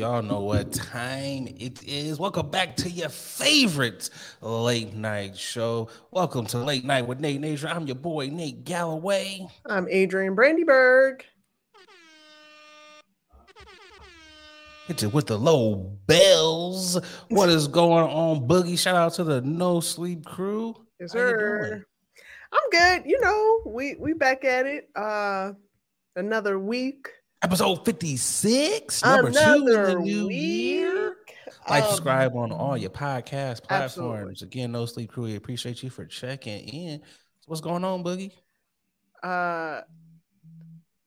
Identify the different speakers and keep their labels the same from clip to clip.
Speaker 1: y'all know what time it is. Welcome back to your favorite late night show. Welcome to Late Night with Nate Nation. I'm your boy, Nate Galloway.
Speaker 2: I'm Adrian Brandyberg.
Speaker 1: Hit it with the low bells. What is going on, Boogie? Shout out to the No Sleep crew.
Speaker 2: Yes, sir. I'm good. You know, we we back at it. Uh another week.
Speaker 1: Episode 56, number
Speaker 2: another
Speaker 1: two in the new
Speaker 2: week.
Speaker 1: year. Like,
Speaker 2: Um,
Speaker 1: subscribe on all your podcast platforms.
Speaker 2: absolutely.
Speaker 1: Again, No Sleep Crew, we appreciate you for checking in. What's going on, Boogie?
Speaker 2: uh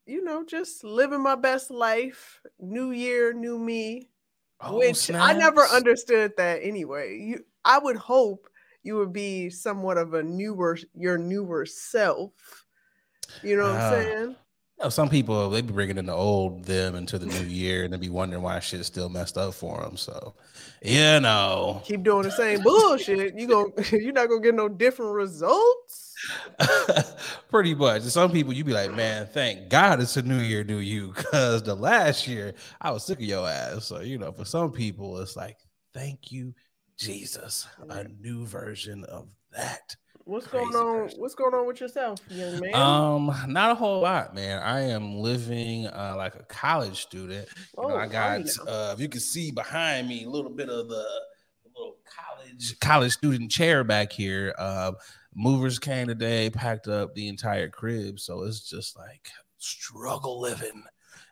Speaker 2: you know, just living my best life. New year, new me.
Speaker 1: Oh,
Speaker 2: which I never understood that anyway. You I would hope you would be somewhat of a newer your newer self. You know what
Speaker 1: Ah.
Speaker 2: I'm saying?
Speaker 1: You know, some people they be bringing in the old them into the new year and they be wondering why shit's still messed up for them. So, you know,
Speaker 2: Keep doing the same bullshit. You going you're not gonna get no different results.
Speaker 1: pretty much. And Some people you be like, man, thank God it's a new year, do you? Because the last year I was sick of your ass. So, you know, for some people, it's like, thank you, Jesus, a new version of that.
Speaker 2: What's
Speaker 1: Crazy
Speaker 2: going on?
Speaker 1: person.
Speaker 2: What's going on with yourself, young man?
Speaker 1: Um, not a whole lot, man. I am living uh, like a college student. You know,
Speaker 2: Oh,
Speaker 1: I
Speaker 2: I
Speaker 1: got uh, if you can see behind me a little bit of the little college college student chair back here. Uh, movers came today, packed up the entire crib, so it's just like struggle living,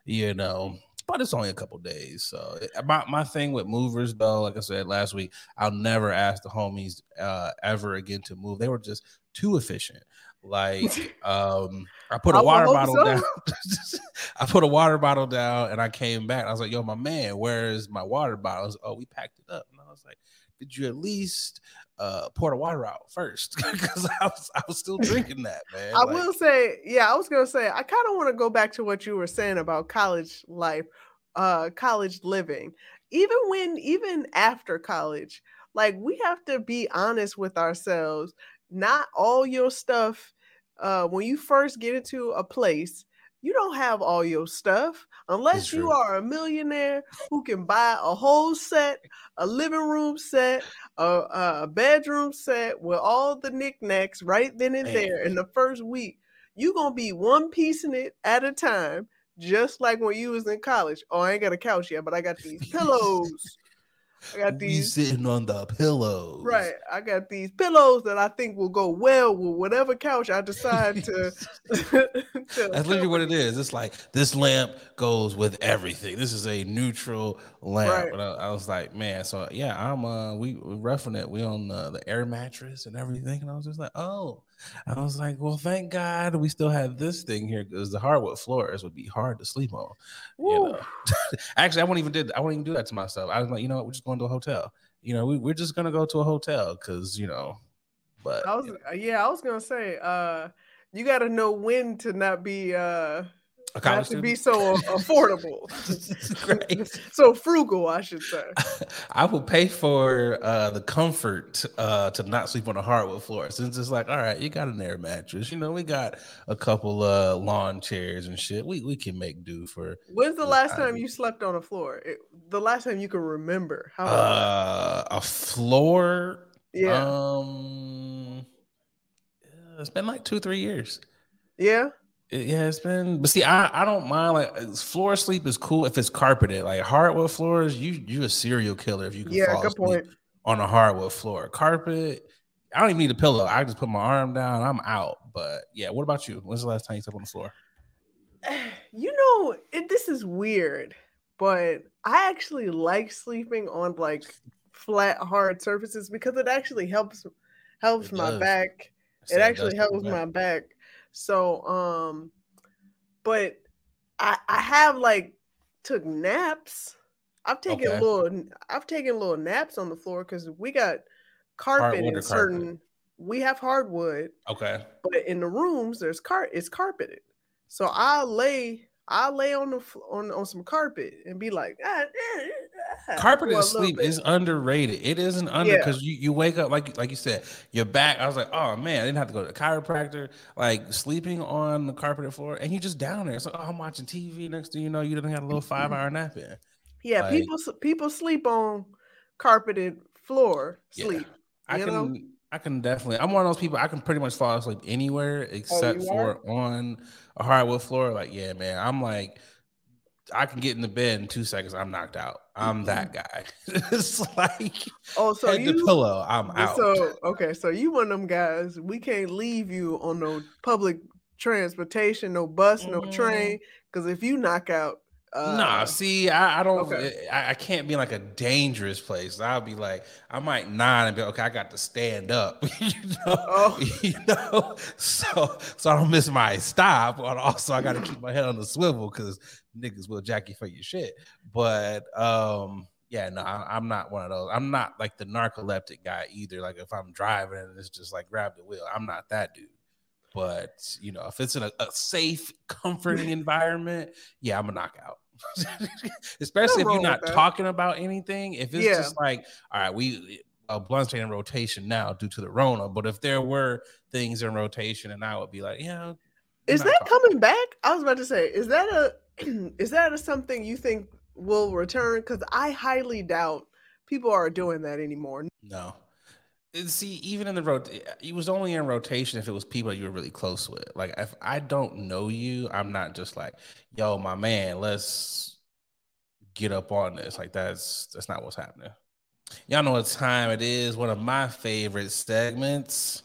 Speaker 1: you know. But it's only a couple days, so it- my my thing with movers though, like I said last week, I'll never ask the homies uh, ever again to move. They were just too efficient. Like um, I put
Speaker 2: I
Speaker 1: a
Speaker 2: would
Speaker 1: water bottle
Speaker 2: so.
Speaker 1: down. I put a water bottle down, and I came back. I was like, "Yo, my man, where is my water bottle?" Was, oh, we packed it up, and I was like, "Did you at least uh, pour the water out first? Because I was I was still drinking that, man.
Speaker 2: I
Speaker 1: Like,
Speaker 2: will say, yeah, I was gonna say, I kind of want to go back to what you were saying about college life, uh, college living. Even when, even after college, like we have to be honest with ourselves. Not all your stuff, uh, when you first get into a place, you don't have all your stuff unless you are a millionaire who can buy a whole set, a living room set, a, a bedroom set with all the knickknacks right then and
Speaker 1: Man.
Speaker 2: there in the first week. you're gonna be one piecing it at a time, just like when you was in college. Oh, I ain't got a couch yet, but I got these pillows. I got
Speaker 1: we
Speaker 2: these
Speaker 1: sitting on the pillows.
Speaker 2: right. I got these pillows that I think will go well with whatever couch I decide to. to
Speaker 1: That's literally what it is. It's like this lamp goes with everything. This is a neutral lamp.
Speaker 2: Right.
Speaker 1: I, I was like, man, so yeah, I'm uh we we roughing it. We on uh, the air mattress and everything. And I was just like, oh, I was like, well, thank God we still have this thing here because the hardwood floors would be hard to sleep on. You know, actually, I won't even did I won't even do that to myself. I was like, you know what, we're just going to a hotel. You know, we, we're just gonna go to a hotel because you know, but
Speaker 2: I was
Speaker 1: you know,
Speaker 2: uh, yeah, I was gonna say, uh, you got to know when to not be uh,
Speaker 1: a college
Speaker 2: to be so affordable, so frugal, I should say.
Speaker 1: I will pay for uh, the comfort uh, to not sleep on a hardwood floor. Since it's like, all right, you got an air mattress. You know, we got a couple uh, lawn chairs and shit. We we can make do for
Speaker 2: When's the last time you slept on a floor? It, the last time you can remember? How
Speaker 1: uh, a floor.
Speaker 2: Yeah,
Speaker 1: Um, yeah, it's been like two three years.
Speaker 2: yeah.
Speaker 1: It- yeah, it's been. But see, I I don't mind like floor sleep is cool if it's carpeted. Like hardwood floors, you you a serial killer if you can
Speaker 2: Yeah,
Speaker 1: fall
Speaker 2: good point.
Speaker 1: on a hardwood floor. Carpet, I don't even need a pillow. I just put my arm down. I'm out. But yeah, what about you? When's the last time you slept on the floor?
Speaker 2: You know, it, this is weird, but I actually like sleeping on like flat, hard surfaces because it actually helps helps
Speaker 1: It
Speaker 2: my
Speaker 1: does.
Speaker 2: back.
Speaker 1: So
Speaker 2: It actually helps my
Speaker 1: back.
Speaker 2: back. So, um, but I I have like took naps. I've taken
Speaker 1: Okay.
Speaker 2: little I've taken little naps on the floor because we got carpet in
Speaker 1: or carpet?
Speaker 2: certain. We have hardwood,
Speaker 1: Okay.
Speaker 2: but in the rooms there's car it's carpeted. So I lay I lay on the on on some carpet and be like ah, ah, ah," for
Speaker 1: Carpeted sleep
Speaker 2: bit.
Speaker 1: is underrated. It isn't under
Speaker 2: Yeah.
Speaker 1: because you, you wake up like like you said, your back. I was like, oh man, I didn't have to go to the chiropractor. Like sleeping on the carpeted floor, and you just down there. It's like, oh, I'm watching TV. Next thing you know, you didn't have a little five hour nap in.
Speaker 2: Yeah,
Speaker 1: Like-
Speaker 2: people people sleep on carpeted floor.
Speaker 1: Yeah.
Speaker 2: Sleep.
Speaker 1: I
Speaker 2: you
Speaker 1: can
Speaker 2: know?
Speaker 1: I can definitely I'm one of those people I can pretty much fall asleep anywhere except
Speaker 2: Oh,
Speaker 1: for on a hardwood floor. Like, yeah, man, I'm like I can get in the bed in two seconds, I'm knocked out. I'm that guy. it's like
Speaker 2: Oh, so
Speaker 1: head to
Speaker 2: you
Speaker 1: pillow, I'm out.
Speaker 2: so okay, so you one of them guys. We can't leave you on no public transportation, no bus, no
Speaker 1: Mm.
Speaker 2: train, because if you knock out, uh,
Speaker 1: nah, see, I, I don't
Speaker 2: okay.
Speaker 1: I, I can't be like a dangerous place. I'll be like, I might nod and be okay, I got to stand up, you know,
Speaker 2: Oh.
Speaker 1: you know, so so I don't miss my stop. But also I gotta keep my head on the swivel because niggas will jack you for your shit. But um, yeah, no, I, I'm not one of those. I'm not like the narcoleptic guy either. Like if I'm driving and it's just like grab the wheel, I'm not that dude. But you know, if it's in a, a safe, comforting environment, yeah, I'm a knockout. Especially if you're not talking about anything. If it's
Speaker 2: Yeah.
Speaker 1: just like, all right, we uh, blunt's in rotation now due to the Rona. But if there were things in rotation, and I would be like, yeah,
Speaker 2: is that
Speaker 1: talking.
Speaker 2: coming back? I was about to say, is that a is that a something you think will return? Because I highly doubt people are doing that anymore.
Speaker 1: No. And See, even in the rot, it was only in rotation if it was people you were really close with. Like, if I don't know you, I'm not just like, "Yo, my man, let's get up on this." Like, that's that's not what's happening. Y'all know what time it is. One of my favorite segments.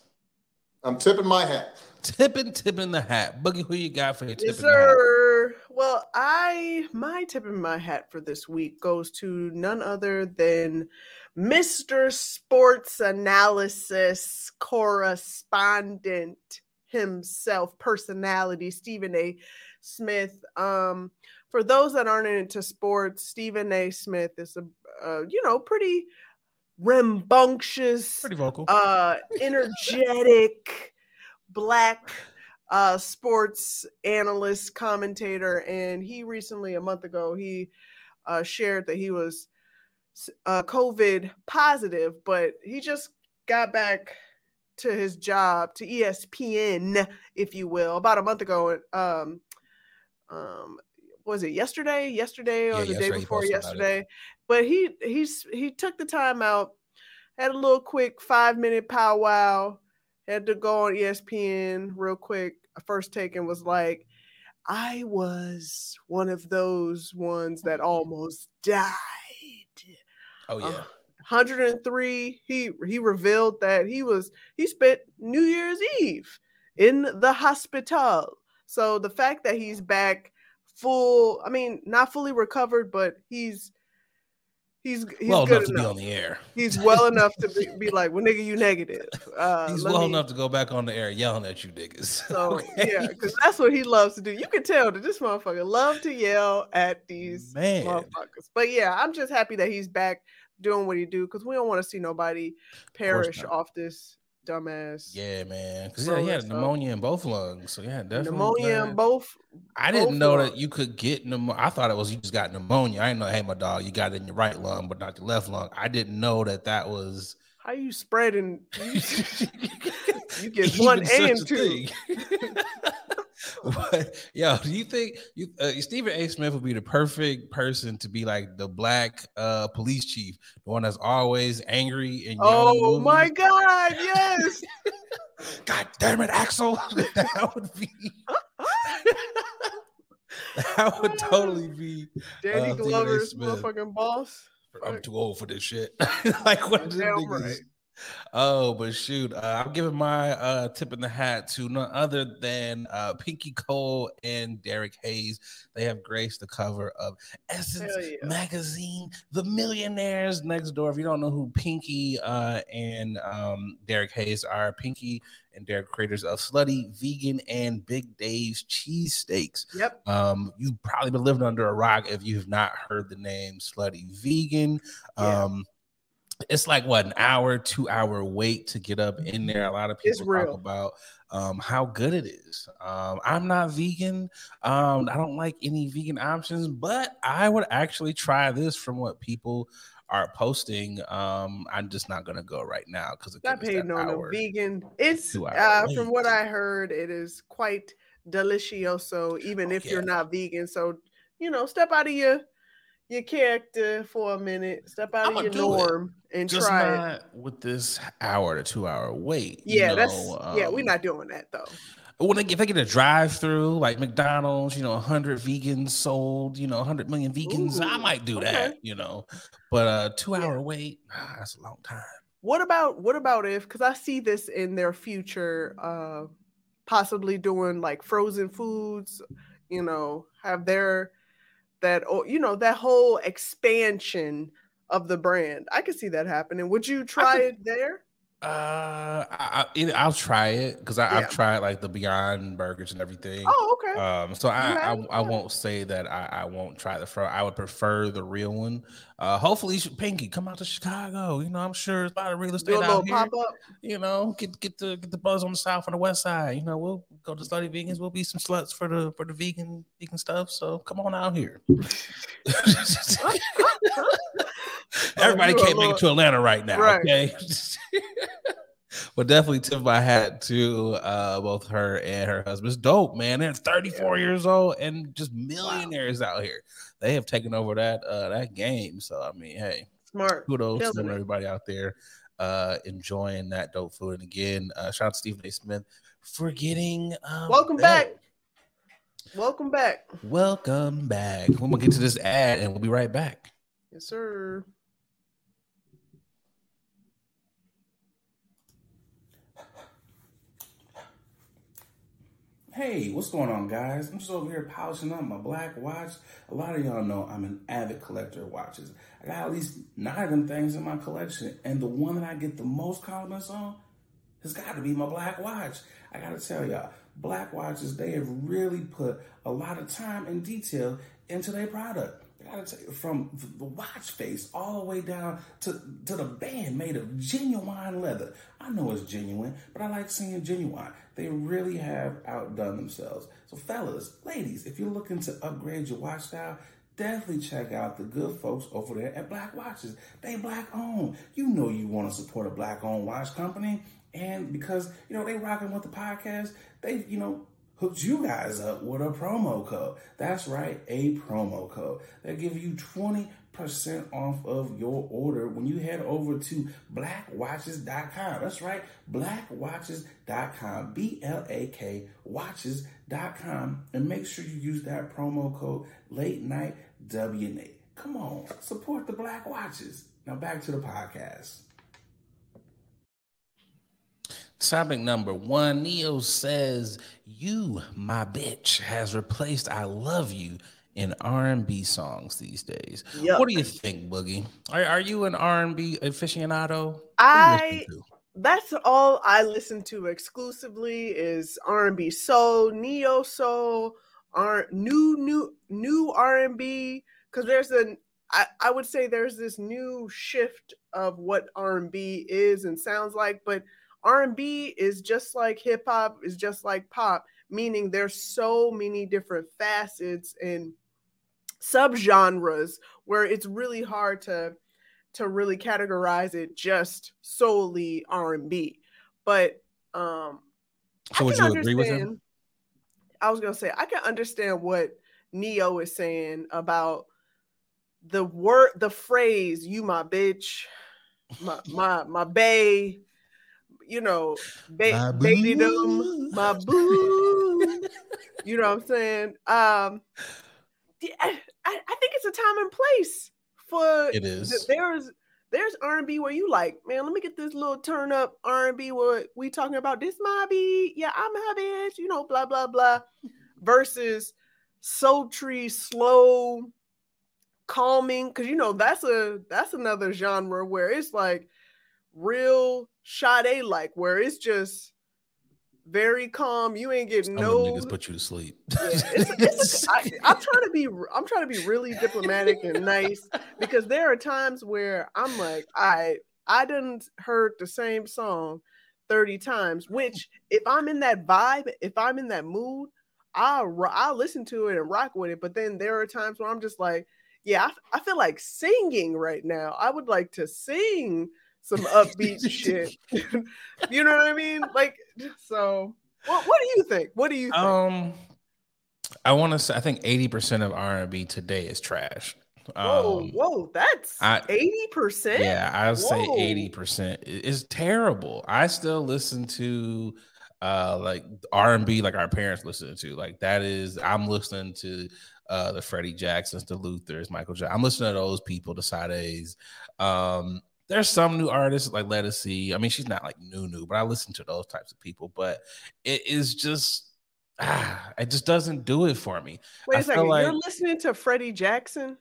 Speaker 3: I'm tipping my hat.
Speaker 1: Tipping, tipping the hat. Boogie, who you got for your tipping
Speaker 2: Yes,
Speaker 1: the hat?
Speaker 2: sir. Well, I my tip in my hat for this week goes to none other than Mr. Sports Analysis correspondent himself, personality Stephen A. Smith. Um, for those that aren't into sports, Stephen A. Smith is a uh, you know pretty rambunctious,
Speaker 1: Pretty vocal.
Speaker 2: uh energetic black uh sports analyst commentator and he recently a month ago he uh shared that he was uh covid positive but he just got back to his job to espn if you will about a month ago um um was it yesterday? Yesterday or
Speaker 1: Yeah,
Speaker 2: the day
Speaker 1: yesterday
Speaker 2: before
Speaker 1: posted about it.
Speaker 2: yesterday. But he he's he took the time out had a little quick five minute powwow had to go on espn real quick. First take and was like i was one of those ones that almost died
Speaker 1: oh yeah.
Speaker 2: uh, 103 he he revealed that he was he spent new year's eve in the hospital so the fact that he's back full i mean not fully recovered but he's he's he's
Speaker 1: well
Speaker 2: good
Speaker 1: enough to be on the air.
Speaker 2: he's well enough to be, be like well nigga you negative uh
Speaker 1: He's well
Speaker 2: me-
Speaker 1: enough to go back on the air yelling at you niggas.
Speaker 2: so
Speaker 1: Okay?
Speaker 2: yeah because that's what he loves to do you can tell that this motherfucker love to yell at these
Speaker 1: man.
Speaker 2: motherfuckers. But yeah, I'm just happy that he's back doing what he do because we don't want to see nobody perish off this dumbass
Speaker 1: Yeah, man. Because yeah, he had pneumonia in both lungs. So yeah, definitely.
Speaker 2: pneumonia in both.
Speaker 1: I didn't know that you could get pneumonia. I thought it was you just got pneumonia. I didn't know, hey, my dog, you got it in your right lung, but not your left lung. I didn't know that that was.
Speaker 2: How you spreading? You,
Speaker 1: you
Speaker 2: get one and two.
Speaker 1: but yo, do you think you uh, Stephen A. Smith would be the perfect person to be like the black uh police chief, the one that's always angry and
Speaker 2: oh my god! Yes.
Speaker 1: God damn it, Axel. that would be that would totally be
Speaker 2: Danny
Speaker 1: Uh,
Speaker 2: Glover's motherfucking boss.
Speaker 1: I'm too old for this shit. like what them
Speaker 2: right.
Speaker 1: Oh, but shoot, uh, I'm giving my uh, tip in the hat to none other than uh, Pinky Cole and Derek Hayes. They have graced the cover of Essence
Speaker 2: yeah.
Speaker 1: magazine, The Millionaires Next Door. If you don't know who Pinky uh, and um, Derek Hayes are, Pinky and Derek creators of Slutty Vegan and Big Dave's Cheesesteaks.
Speaker 2: Yep.
Speaker 1: Um, you've probably been living under a rock if you've not heard the name Slutty Vegan.
Speaker 2: Yeah.
Speaker 1: Um, it's like what an hour, two hour wait to get up in there. A lot of people talk about um, how good it is. Um, I'm not vegan. Um, I don't like any vegan options, but I would actually try this from what people are posting. Um, I'm just not gonna go right now because
Speaker 2: Not paid on the vegan. It's uh, from what I heard, it is quite delicioso, even
Speaker 1: Oh,
Speaker 2: if you're not vegan. So you know, step out of your your character for a minute. Step out
Speaker 1: I'ma
Speaker 2: of your norm and
Speaker 1: Just
Speaker 2: try it.
Speaker 1: with this hour to two hour wait. you
Speaker 2: Yeah, that's
Speaker 1: know,
Speaker 2: yeah. We're
Speaker 1: um,
Speaker 2: not doing that though.
Speaker 1: when they, if they get a drive through like McDonald's, you know, 100 vegans sold, you know, 100 million vegans, I might do
Speaker 2: okay.
Speaker 1: that, you know. But uh two
Speaker 2: Yeah.
Speaker 1: hour wait, ah, that's a long time.
Speaker 2: What about what about if because I see this in their future, uh possibly doing like frozen foods, you know, have their that or you know, that whole expansion of the brand. I could see that happening. Would you try
Speaker 1: could-
Speaker 2: it there?
Speaker 1: Uh, I, I, I'll try it because
Speaker 2: Yeah.
Speaker 1: I've tried like the Beyond Burgers and everything.
Speaker 2: Oh, okay.
Speaker 1: Um, so I, I
Speaker 2: have?
Speaker 1: I won't say that I, I won't try the fro. I would prefer the real one. Uh, hopefully, Pinky come out to Chicago. You know, I'm sure there's a lot of real estate out here.
Speaker 2: pop up.
Speaker 1: You know, get get the get the buzz on the south and the west side. You know, we'll go to Slutty Vegans. We'll be some sluts for the for the vegan vegan stuff. So come on out here. Everybody can't make it to Atlanta right now.
Speaker 2: Right.
Speaker 1: Okay. but definitely tip my hat to uh, both her and her husband. It's dope, man. They're 34 years old and just millionaires out here. They have taken over that uh, that game. So I mean, hey,
Speaker 2: Smart.
Speaker 1: kudos to
Speaker 2: it.
Speaker 1: everybody out there uh, enjoying that dope food. And again, uh, shout out to Stephen A. Smith for getting um,
Speaker 2: Welcome
Speaker 1: that.
Speaker 2: back. Welcome back.
Speaker 1: Welcome back. We're gonna get to this ad and we'll be right back.
Speaker 2: Yes, sir.
Speaker 1: Hey, what's going on, guys? I'm just over here polishing up my black watch. A lot of y'all know I'm an avid collector of watches. I got at least nine of them things in my collection, and the one that I get the most compliments on has got to be my black watch. I gotta tell y'all, black watches, they have really put a lot of time and detail into their product. Gotta tell you, from the watch face all the way down to, to the band made of genuine leather. I know it's genuine, but I like seeing genuine. They really have outdone themselves. So, fellas, ladies, if you're looking to upgrade your watch style, definitely check out the good folks over there at Black Watches. They black owned. You know you want to support a black owned watch company. And because, you know, they rocking with the podcast, they, you know, hooked you guys up with a promo code. That's right, a promo code. They give you 20% off of your order when you head over to blakwatches.com. That's right, blakwatches.com. B L A K watches.com. And make sure you use that promo code late night WNA. Come on, support the Black Watches. Now back to the podcast. Topic number one Neo says, You, my bitch, has replaced I Love You in R&B songs these days.
Speaker 2: Yuck.
Speaker 1: What do you think, Boogie? Are, are you an R&B aficionado? What do you
Speaker 2: I that's all I listen to exclusively is R&B soul, neo soul, R new new new R&B cuz there's an I, I would say there's this new shift of what R&B is and sounds like but R&B is just like hip hop is just like pop meaning there's so many different facets and subgenres where it's really hard to to really categorize it just solely R&B. But um
Speaker 1: So would
Speaker 2: can
Speaker 1: you agree with him?
Speaker 2: I was going to say I can understand what Neo is saying about the word the phrase you my bitch my my my bay you know ba-
Speaker 1: My
Speaker 2: them my boo you know what I'm saying? Um I, I I think it's a time and place for
Speaker 1: it is.
Speaker 2: there's there's R&B where you like, man, let me get this little turn up R&B where we talking about this my beat, yeah, I'm her bitch, you know, blah blah blah, versus sultry, slow, calming, because you know that's a that's another genre where it's like real Sade like, where it's just very calm. You ain't getting
Speaker 1: Some
Speaker 2: no
Speaker 1: niggas put you to sleep.
Speaker 2: yeah, it's, it's, I, I'm trying to be I'm trying to be really diplomatic and nice because there are times where I'm like, I I didn't heard the same song 30 times, which if I'm in that vibe, if I'm in that mood, I'll I'll listen to it and rock with it. But then there are times where I'm just like, yeah, I, I feel like singing right now. I would like to sing some upbeat shit. you know what I mean? Like, so what, what do you think? What do you think?
Speaker 1: Um, I want to say I think eighty percent of R and B today is trash.
Speaker 2: Whoa,
Speaker 1: Um,
Speaker 2: whoa, that's eighty percent.
Speaker 1: Yeah, I would say eighty percent. is terrible. I still listen to uh like R and B like our parents listen to. Like that is I'm listening to uh the Freddie Jacksons, the Luthers, Michael Jackson. I'm listening to those people, the Sades. Um there's some new artists like Ledisi. I mean, she's not like new new, but I listen to those types of people. But it is just ah, it just doesn't do it for me.
Speaker 2: Wait
Speaker 1: I
Speaker 2: a
Speaker 1: feel
Speaker 2: second, you're listening to Freddie Jackson.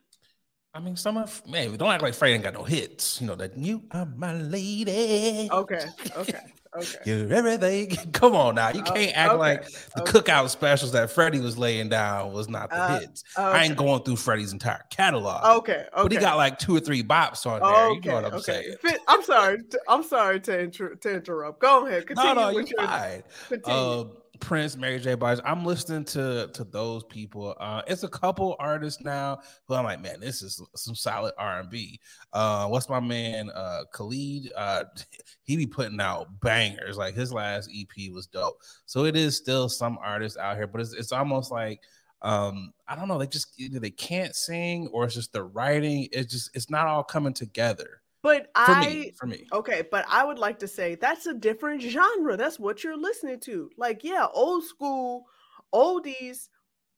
Speaker 1: I mean, some of man, don't act like Freddie ain't got no hits. You know that you are my lady.
Speaker 2: Okay, okay, okay.
Speaker 1: You're everything. Come on now. You
Speaker 2: Oh,
Speaker 1: can't act
Speaker 2: okay,
Speaker 1: like the
Speaker 2: okay.
Speaker 1: cookout specials that Freddie was laying down was not the
Speaker 2: Uh,
Speaker 1: hits. I ain't going through Freddie's entire catalog.
Speaker 2: Okay, okay.
Speaker 1: But he got like two or three bops on there. you know what I'm saying?
Speaker 2: I'm sorry. I'm sorry to, inter- to interrupt. Go ahead.
Speaker 1: No,
Speaker 2: Continue
Speaker 1: no, you're
Speaker 2: with your
Speaker 1: fine.
Speaker 2: continue.
Speaker 1: Uh, Prince, Mary J. Blige. I'm listening to to those people. Uh, it's a couple artists now who I'm like, man, this is some solid R and B. Uh, what's my man, uh, Khalid? Uh, he be putting out bangers. Like his last EP was dope. So it is still some artists out here, but it's it's almost like um i don't know they just either they can't sing or it's just the writing it's just it's not all coming together
Speaker 2: but
Speaker 1: for
Speaker 2: I
Speaker 1: me for me
Speaker 2: okay, but I would like to say that's a different genre. That's what you're listening to. Like, yeah, old school oldies.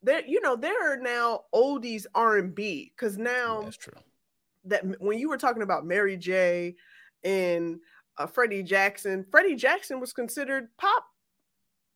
Speaker 2: There, you know, there are now oldies R and B because now
Speaker 1: that's true
Speaker 2: that when you were talking about Mary J. and uh, Freddie Jackson, Freddie Jackson was considered pop.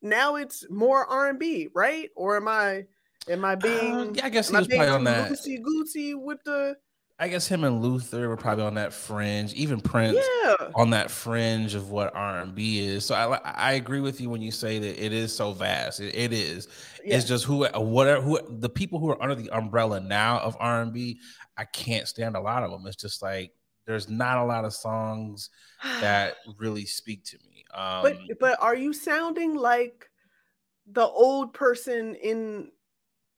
Speaker 2: Now it's more R and B, right? Or am I am I being
Speaker 1: Uh, yeah i guess he was probably on that
Speaker 2: loosey goosey with the
Speaker 1: I guess him and Luther were probably on that fringe. Even Prince
Speaker 2: yeah?
Speaker 1: on that fringe of what R and B is. So I I agree with you when you say that it is so vast. It, it is.
Speaker 2: yeah.
Speaker 1: It's just who whatever who the people who are under the umbrella now of R and B. I can't stand a lot of them. It's just like there's not a lot of songs that really speak to me. Um,
Speaker 2: but but are you sounding like the old person in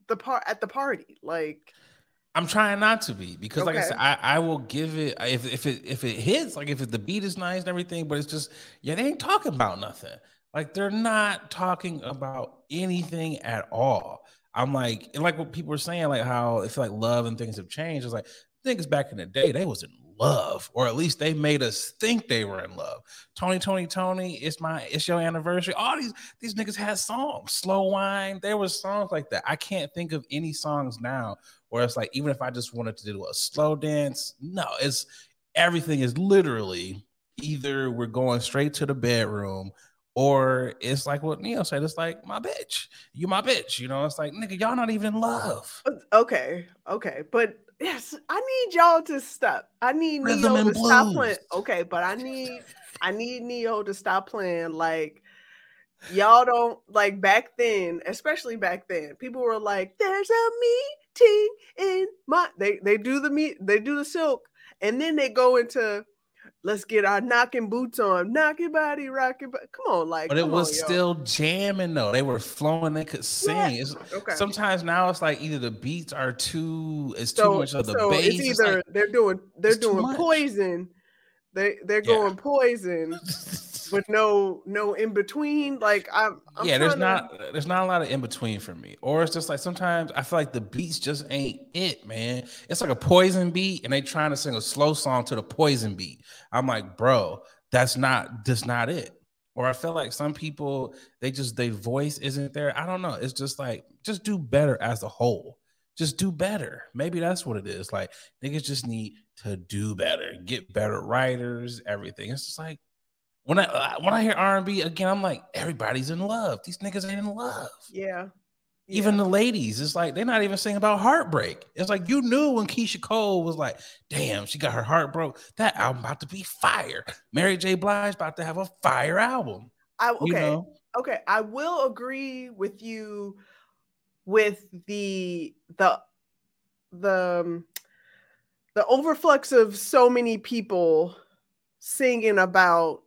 Speaker 2: the part at the party? Like
Speaker 1: I'm trying not to be because, like I said, I, I will give it if if it if it hits, like if it, the beat is nice and everything, but it's just yeah, they ain't talking about nothing. Like they're not talking about anything at all. I'm like, and like what people were saying, like how it's like love and things have changed. It's like niggas back in the day, they was in love, or at least they made us think they were in love. Tony, Tony, Tony, it's my it's your anniversary. All these these niggas had songs, slow wine. There was songs like that. I can't think of any songs now where it's like even if I just wanted to do a slow dance, no, it's everything is literally either we're going straight to the bedroom or it's like what Neil said. It's like my bitch, you my bitch. You know, it's like nigga, y'all not even in love.
Speaker 2: uh, okay, okay, but yes, I need y'all to stop. I need
Speaker 1: Rhythm
Speaker 2: Neo to stop playing. Okay, but I need I need Neo to stop playing like y'all don't like back then, especially back then. People were like, "There's a meeting in my." They they do the meat they do the silk, and then they go into. Let's get our knocking boots on, knock your body, rock your body. Come on, like,
Speaker 1: But it was
Speaker 2: on,
Speaker 1: still jamming though. They were flowing. They could sing.
Speaker 2: Yeah, okay.
Speaker 1: Sometimes now it's like either the beats are too. It's too
Speaker 2: so,
Speaker 1: much of the
Speaker 2: so
Speaker 1: bass.
Speaker 2: it's
Speaker 1: It's
Speaker 2: either
Speaker 1: like-
Speaker 2: they're doing they're doing poison, they they're
Speaker 1: Yeah.
Speaker 2: going poison with no no in between. Like I'm, I'm
Speaker 1: yeah, there's
Speaker 2: to-
Speaker 1: not there's not a lot of in between for me. Or it's just like sometimes I feel like the beats just ain't it, man. It's like a poison beat, and they trying to sing a slow song to the poison beat. I'm like, bro, that's not that's not it. Or I feel like some people they just their voice isn't there. I don't know. It's just like just do better as a whole. Just do better. Maybe that's what it is. Like niggas just need to do better, get better writers, everything. It's just like when I uh, when I hear R and B again, I'm like, everybody's in love. These niggas ain't in love.
Speaker 2: yeah.
Speaker 1: Even the ladies, it's like they're not even singing about heartbreak. It's like you knew when Keyshia Cole was like, "Damn, she got her heart broke." That album about to be fire. Mary J. Blige about to have a fire album.
Speaker 2: I, okay
Speaker 1: You know,
Speaker 2: okay I will agree with you with the the the um, the overflux of so many people singing about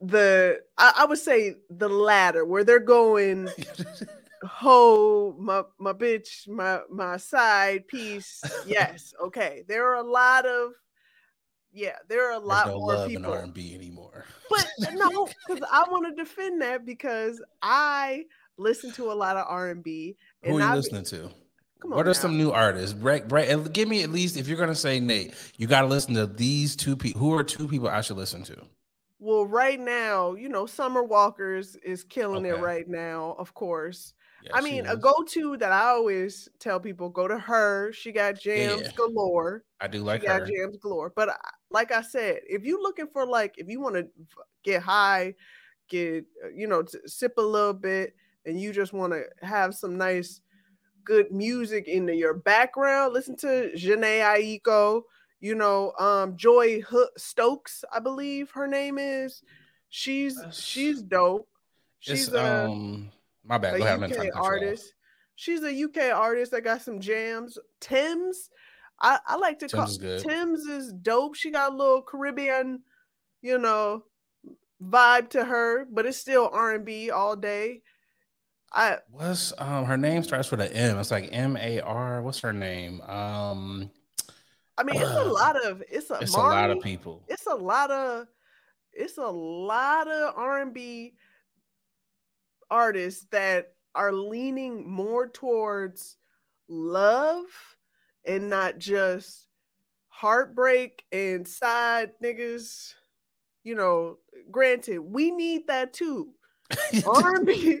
Speaker 2: the I, I would say the latter where they're going ho my my bitch my my side piece yes okay there are a lot of yeah there are a
Speaker 1: There's
Speaker 2: lot
Speaker 1: no
Speaker 2: more
Speaker 1: love in
Speaker 2: people
Speaker 1: R and B anymore.
Speaker 2: but no because i want to defend that because i listen to a lot of r&b
Speaker 1: Who are you
Speaker 2: I,
Speaker 1: listening to?
Speaker 2: Come on.
Speaker 1: What are
Speaker 2: now.
Speaker 1: some new artists? Break, break, give me at least if you're gonna say Nate, you got to listen to these two people. Who are two people I should listen to?
Speaker 2: Well, right now, you know, Summer Walker's is killing it right now, of course.
Speaker 1: Yeah,
Speaker 2: I mean, a go-to that I always tell people go to her. She got jams
Speaker 1: Yeah.
Speaker 2: galore.
Speaker 1: I do like
Speaker 2: She
Speaker 1: like
Speaker 2: got jams galore. But like I said, if you're looking for like, if you want to get high, get uh, you know, sip a little bit, and you just want to have some nice, good music into your background, listen to Jhené Aiko. You know, um, Joy Ho- Stokes, I believe her name is. She's she's dope.
Speaker 1: It's
Speaker 2: She's a,
Speaker 1: um, my bad.
Speaker 2: a
Speaker 1: Go ahead. I'm not trying
Speaker 2: UK
Speaker 1: to cut you off.
Speaker 2: artist. She's a UK artist that got some jams. Tems, I, I like to call
Speaker 1: Tems is good.
Speaker 2: Tems is dope. She got a little Caribbean, you know, vibe to her, but it's still R and B all day. I
Speaker 1: What's um her name starts with an M. It's like M A R. What's her name? Um,
Speaker 2: I mean, it's a lot of it's a
Speaker 1: it's a lot of people.
Speaker 2: It's a lot of it's a lot of R and B artists that are leaning more towards love and not just heartbreak and side niggas. You know, granted, we need that too. R&B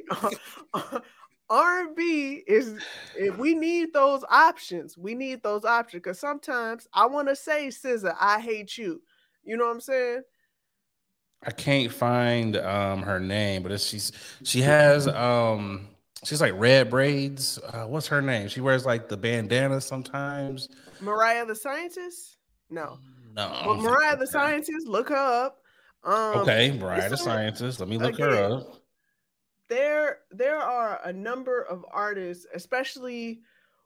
Speaker 2: R&B is if we need those options, we need those options because sometimes I want to say SZA, I hate you. You know what I'm saying?
Speaker 1: I can't find um her name, but it's, she's she has um she's like red braids. Uh, what's her name? She wears like the bandana sometimes.
Speaker 2: Mariah the Scientist? No.
Speaker 1: No, I
Speaker 2: But Mariah the. Scientist, look her up. Um
Speaker 1: Okay, Mariah the scientist. Let me look her up.
Speaker 2: There there are a number of artists, especially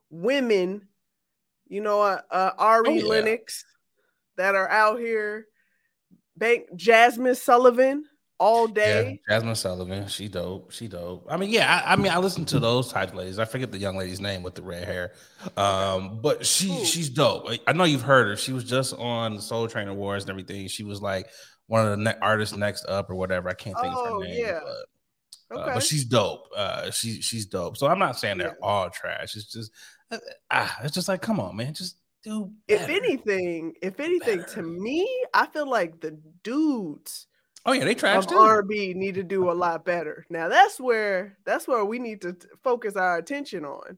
Speaker 2: women, you know, uh, uh Ari
Speaker 1: Oh, yeah.
Speaker 2: Lennox that are out here. Bank Jasmine Sullivan all
Speaker 1: Yeah,
Speaker 2: day.
Speaker 1: Jasmine Sullivan. She dope. She dope. I mean, yeah. I, I mean, I listen to those type of ladies. I forget the young lady's name with the red hair. Um, but she
Speaker 2: Who?
Speaker 1: she's dope. I- know you've heard her. She was just on the Soul Train Awards and everything. She was like one of the ne- artists next up or whatever. I can't think
Speaker 2: Oh,
Speaker 1: of her name.
Speaker 2: yeah.
Speaker 1: But, uh, but she's dope. Uh, she she's dope. So I'm not saying they're all trash. It's just uh, ah, it's just like come on, man, just do.
Speaker 2: if anything, if anything, to me, I feel like the dudes
Speaker 1: oh yeah, they trash too.
Speaker 2: R&B need to do a lot better. Now that's where that's where we need to focus our attention on.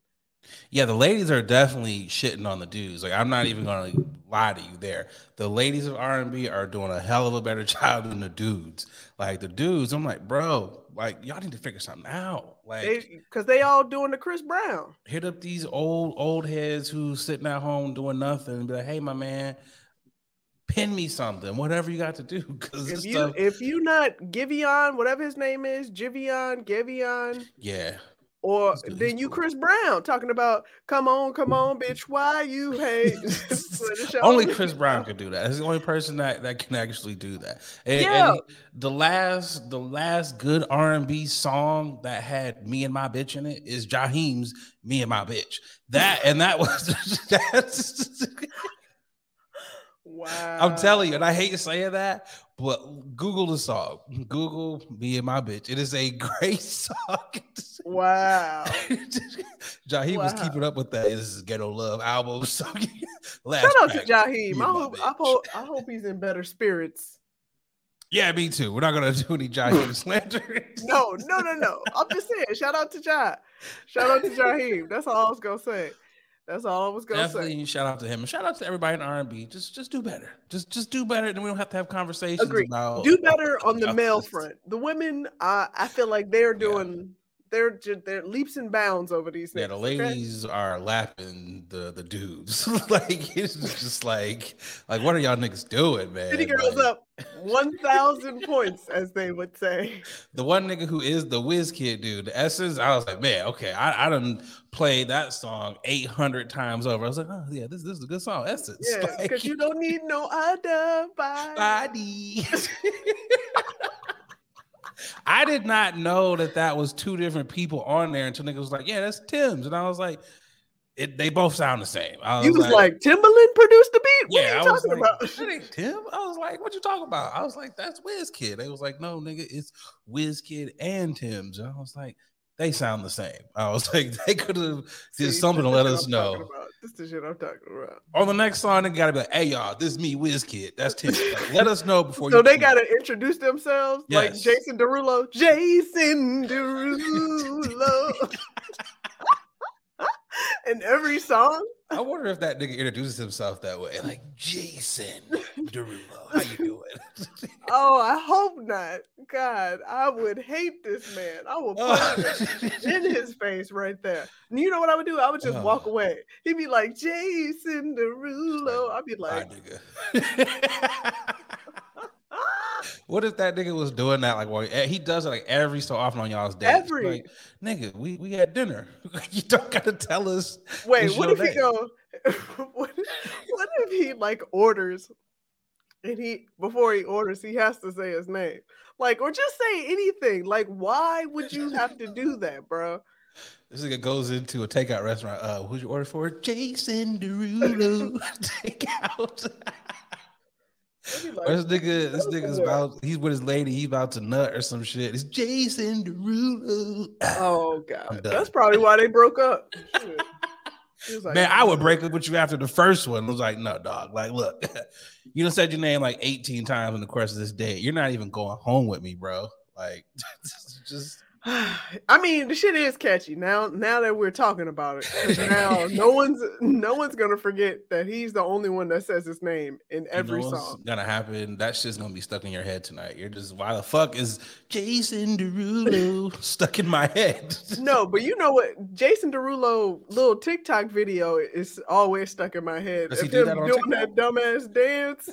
Speaker 1: Yeah, the ladies are definitely shitting on the dudes. Like I'm not even gonna lie to you there. The ladies of R and B are doing a hell of a better job than the dudes. Like the dudes, I'm like, bro, like y'all need to figure something out. Like
Speaker 2: because they all doing the Chris Brown.
Speaker 1: hit up these old old heads who's sitting at home doing nothing and be like, hey my man, pin me something, whatever you got to do. Cause
Speaker 2: If you
Speaker 1: stuff,
Speaker 2: if you not Giveon, whatever his name is, Giveon, Giveon,
Speaker 1: yeah.
Speaker 2: Or
Speaker 1: He's good, he's
Speaker 2: then you. Chris Brown talking about come on, come on, bitch, why you hate?
Speaker 1: Only Chris Brown could do that. He's the only person that, that can actually do that. And,
Speaker 2: Yeah.
Speaker 1: and the last the last good R and B song that had me and my bitch in it is Jaheim's "Me and My Bitch." That and that was that's,
Speaker 2: Wow.
Speaker 1: I'm telling you, and I hate saying that, but Google the song. Google "Me and My Bitch." It is a great song.
Speaker 2: Wow.
Speaker 1: Jaheim was keeping up with that. This is Ghetto Love album. So last
Speaker 2: Shout out to Jaheim. I hope, I hope I hope he's in better spirits.
Speaker 1: Yeah, me too. We're not gonna do any Jaheim slander.
Speaker 2: No, no, no, no. I'm just saying, shout out to Ja. Shout out to Jaheim. That's all I was gonna say. That's all I was gonna say.
Speaker 1: Definitely shout out to him and shout out to everybody in R and B. Just just do better. Just just do better, and we don't have to have conversations
Speaker 2: Agreed.
Speaker 1: about
Speaker 2: Do better on the male front. The women, uh, I feel like they're doing they're just they're leaps and bounds over these
Speaker 1: Yeah,
Speaker 2: things.
Speaker 1: the
Speaker 2: okay?
Speaker 1: ladies are lapping the the dudes. like it's just like like what are y'all niggas doing, man?
Speaker 2: City girls
Speaker 1: Like,
Speaker 2: up one thousand points, as they would say.
Speaker 1: The one nigga who is the Wizkid dude, the Essence. I was like, man, okay, I I done played that song eight hundred times over. I was like, oh yeah, this this is a good song, Essence.
Speaker 2: Yeah,
Speaker 1: Like,
Speaker 2: because you don't need no other body.
Speaker 1: body. I did not know that that was two different people on there until nigga was like, "Yeah, that's Tems," and I was like, it, "They both sound the same." I
Speaker 2: You was like, Timberland produced the beat. What
Speaker 1: "Yeah,"
Speaker 2: are
Speaker 1: I
Speaker 2: you
Speaker 1: was
Speaker 2: talking
Speaker 1: like,
Speaker 2: about?
Speaker 1: "That ain't Tim." I was like, "What you talking about?" I was like, "That's Wizkid." They was like, "No, nigga, it's Wizkid and Tems," and I was like, they sound the same. I was like, they could have did something to let us
Speaker 2: I'm
Speaker 1: know.
Speaker 2: This the shit I'm talking about.
Speaker 1: On the next song, they gotta be like, "Hey y'all, this is me, Wizkid. That's Tim. Like, let us know before
Speaker 2: So
Speaker 1: you."
Speaker 2: So
Speaker 1: they
Speaker 2: gotta introduce themselves like Jason Derulo. Jason Derulo. In every song.
Speaker 1: I wonder if that nigga introduces himself that way, like Jason Derulo. How you doing?
Speaker 2: Oh, I hope not. God, I would hate this man. I would put it in his face right there. And you know what I would do? I would just walk
Speaker 1: Oh.
Speaker 2: away. He'd be like, Jason Derulo. I'd be like,
Speaker 1: what if that nigga was doing that? Like, well, he does it like every so often on y'all's dates.
Speaker 2: Every-
Speaker 1: like, nigga, we we had dinner. you don't gotta tell us.
Speaker 2: wait, what
Speaker 1: your
Speaker 2: if he go? what, what if he like orders and he before he orders, he has to say his name? Like, or just say anything. Like, why would you have to do that, bro?
Speaker 1: This nigga goes into a takeout restaurant. Uh, who'd you order for? Jason Derulo takeout.
Speaker 2: Like,
Speaker 1: this nigga, this
Speaker 2: "Go
Speaker 1: nigga's about he's with his lady, he's about to nut or some shit. It's Jason Derulo.
Speaker 2: Oh god, that's probably why they broke up. Shit. He was like,
Speaker 1: Man, I would break up with you after the first one. I was like, no, dog. Like, look, you done said your name like 18 times in the course of this day. You're not even going home with me, bro. Like, just
Speaker 2: I mean, the shit is catchy now. Now that we're talking about it, now no one's no one's gonna forget that he's the only one that says his name in every
Speaker 1: you know
Speaker 2: song.
Speaker 1: gonna happen. That shit's gonna be stuck in your head tonight. You're just why the fuck is Jason Derulo stuck in my head?
Speaker 2: No, but you know what? Jason Derulo little TikTok video is always stuck in my head.
Speaker 1: Does he
Speaker 2: Of
Speaker 1: do that
Speaker 2: doing that dumbass dance.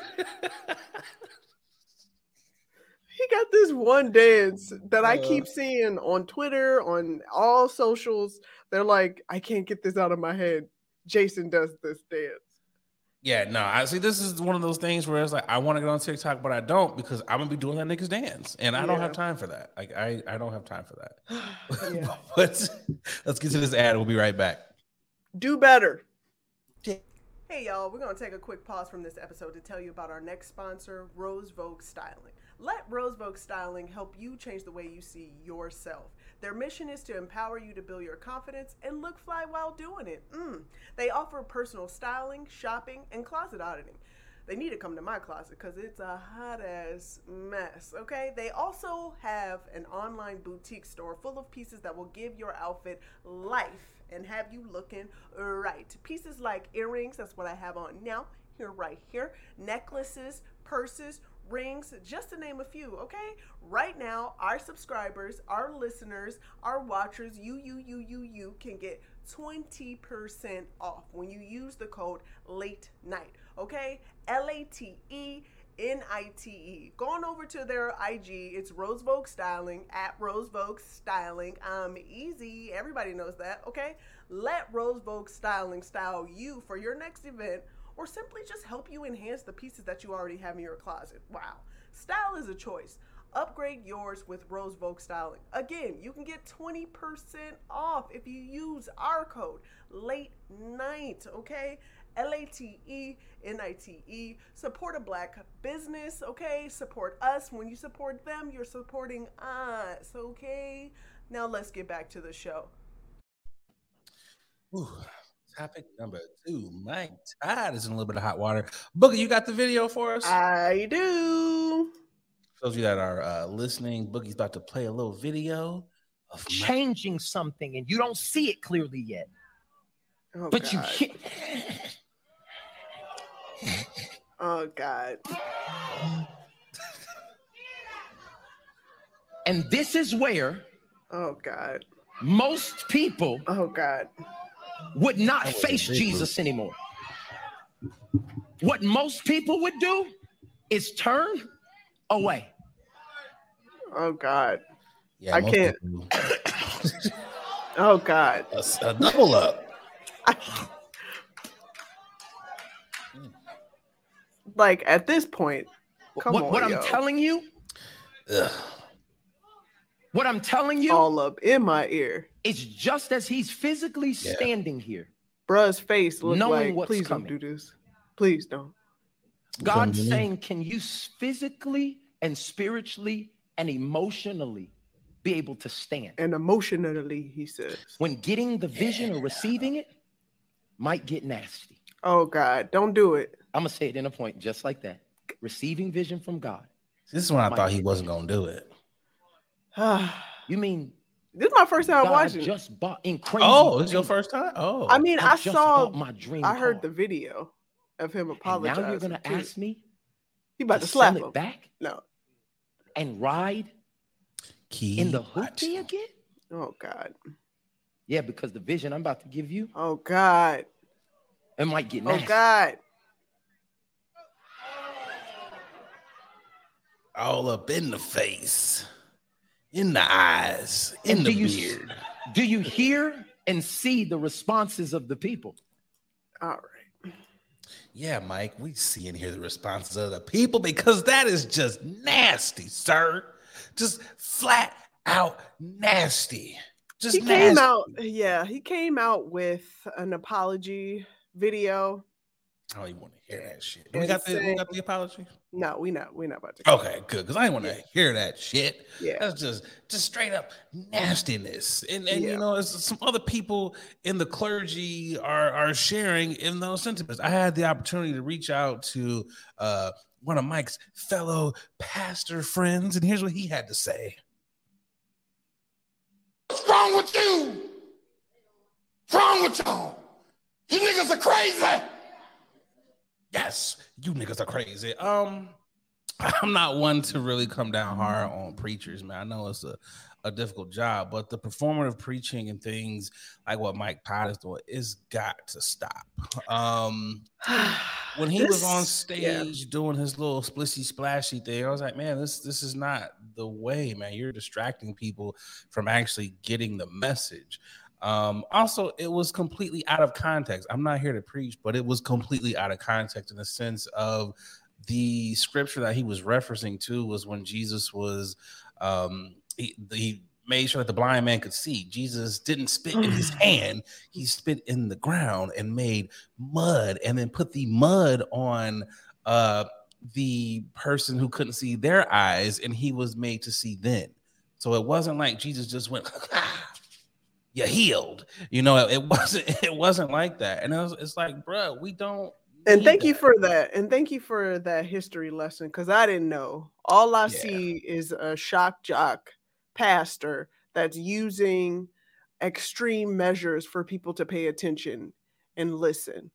Speaker 2: He got this one dance that I
Speaker 1: Uh.
Speaker 2: keep seeing on Twitter, on all socials. They're like, I can't get this out of my head. Jason does this dance.
Speaker 1: Yeah, no, I see. This is one of those things where it's like I want to get on TikTok, but I don't because I'm gonna be doing that nigga's dance, and I don't have time for that. Like I, I don't have time for that.
Speaker 2: yeah.
Speaker 1: but let's get to this ad. We'll be right back.
Speaker 2: Do better. Hey y'all, we're gonna take a quick pause from this episode to tell you about our next sponsor, Rose Vogue Styling. Let Rose Vogue Styling help you change the way you see yourself. Their mission is to empower you to build your confidence and look fly while doing it. Mm. They offer personal styling, shopping, and closet auditing. They need to come to my closet because it's a hot ass mess, okay? They also have an online boutique store full of pieces that will give your outfit life and have you looking right. Pieces like earrings, that's what I have on now, here, right here, necklaces, purses, rings, just to name a few, okay? Right now, our subscribers, our listeners, our watchers, you, you, you, you, you can get 20% off when you use the code late night, okay? L A T E N I T E. Going over to their IG, it's Rose Vogue Styling at Rose Vogue Styling. Um, easy. Everybody knows that, okay? Let Rose Vogue Styling style you for your next event or simply just help you enhance the pieces that you already have in your closet. Wow. Style is a choice. Upgrade yours with Rose Vogue Styling. Again, you can get 20% off if you use our code late night, okay? L A T E N I T E. Support a black business, okay? Support us. When you support them, you're supporting us, okay? Now let's get back to the show.
Speaker 1: Ooh, topic number two. Mike Todd is in a little bit of hot water. Booker, you got the video for us?
Speaker 2: I do.
Speaker 1: For those of you that are uh, listening, Boogie's about to play a little video of Mike.
Speaker 4: changing something and you don't see it clearly yet.
Speaker 2: Oh,
Speaker 4: But you
Speaker 2: God.
Speaker 4: hit
Speaker 2: Oh God.
Speaker 4: and this is where
Speaker 2: Oh God.
Speaker 4: most people
Speaker 2: Oh God.
Speaker 4: Would not
Speaker 1: That was a
Speaker 4: face Jesus anymore. What most people would do is turn away.
Speaker 2: Oh God.
Speaker 1: Yeah,
Speaker 2: I can't. Oh God.
Speaker 1: a, a double up.
Speaker 2: Like at this point, come
Speaker 4: what
Speaker 2: on,
Speaker 4: what
Speaker 2: yo.
Speaker 4: I'm telling you,
Speaker 1: Ugh.
Speaker 4: what I'm telling you
Speaker 2: all up in my ear.
Speaker 4: Is just as he's physically
Speaker 1: Yeah.
Speaker 4: standing here,
Speaker 2: Bruh's face looked
Speaker 4: Knowing
Speaker 2: like,
Speaker 4: what's
Speaker 2: please
Speaker 4: coming.
Speaker 2: don't do this. Please don't.
Speaker 4: God's
Speaker 1: Something.
Speaker 4: saying, Can you physically and spiritually and emotionally be able to stand.
Speaker 2: And emotionally, he says.
Speaker 4: When getting the vision or receiving it might get nasty.
Speaker 2: Oh God, don't do it.
Speaker 4: I'm gonna say it in a point just like that. Receiving vision from God.
Speaker 1: This is when I thought he wasn't gonna do it.
Speaker 2: this
Speaker 4: You mean
Speaker 2: is my first time
Speaker 4: God
Speaker 2: watching. it.
Speaker 4: just bought in crazy?
Speaker 1: Oh, it's your first time? Oh,
Speaker 2: I mean, I
Speaker 4: just
Speaker 2: saw,
Speaker 4: my dream.
Speaker 2: I heard
Speaker 4: car.
Speaker 2: the video of him
Speaker 4: And
Speaker 2: apologizing.
Speaker 4: now you're gonna
Speaker 2: too.
Speaker 4: ask me
Speaker 2: He about
Speaker 4: to
Speaker 2: to slap
Speaker 4: sell
Speaker 2: him.
Speaker 4: it back
Speaker 2: No.
Speaker 4: and ride
Speaker 1: Keep
Speaker 4: in the hoopty again?
Speaker 2: Oh God.
Speaker 4: Yeah, because the vision I'm about to give you,
Speaker 2: Oh God.
Speaker 4: it might get
Speaker 2: Oh. God.
Speaker 1: all up in the face, in the eyes, in
Speaker 4: And
Speaker 1: the
Speaker 4: do you
Speaker 1: beard.
Speaker 4: Do you hear and see the responses of the people?
Speaker 2: All right.
Speaker 1: Yeah, Mike, we see and hear the responses of the people because that is just nasty, sir. Just flat out nasty. Just
Speaker 2: He came out, yeah, he came out with an apology video.
Speaker 1: I don't even want to hear that shit. We got the we got the apology.
Speaker 2: No, we not we not about to.
Speaker 1: Okay, good. Because I didn't want to
Speaker 2: Yeah.
Speaker 1: hear that shit.
Speaker 2: Yeah.
Speaker 1: That's just just straight up nastiness. And and
Speaker 2: Yeah.
Speaker 1: you know, it's some other people in the clergy are are sharing in those sentiments. I had the opportunity to reach out to uh one of Mike's fellow pastor friends, and here's what he had to say.
Speaker 3: What's wrong with you? What's wrong with y'all? You niggas are crazy.
Speaker 1: Yes, you niggas are crazy. Um, I'm not one to really come down hard on preachers, man. I know it's a, a difficult job, but the performative preaching and things like what Mike Todd is doing is got to stop. Um, when he was on
Speaker 2: This- yeah.
Speaker 1: stage doing his little splissy splashy thing, I was like, man, this this is not the way, man. You're distracting people from actually getting the message. Um, also, it was completely out of context. I'm not here to preach, but it was completely out of context in the sense of the scripture that he was referencing to was when Jesus was um he, he made sure that the blind man could see. Jesus didn't spit in his hand, he spit in the ground and made mud and then put the mud on uh the person who couldn't see their eyes and he was made to see then. So it wasn't like Jesus just went you healed. You know, it wasn't it wasn't like that. And it was, it's like, bruh, we don't
Speaker 2: And thank you for that. And thank you for that history lesson because I didn't know. All I
Speaker 1: Yeah.
Speaker 2: see is a shock jock pastor that's using extreme measures for people to pay attention and listen.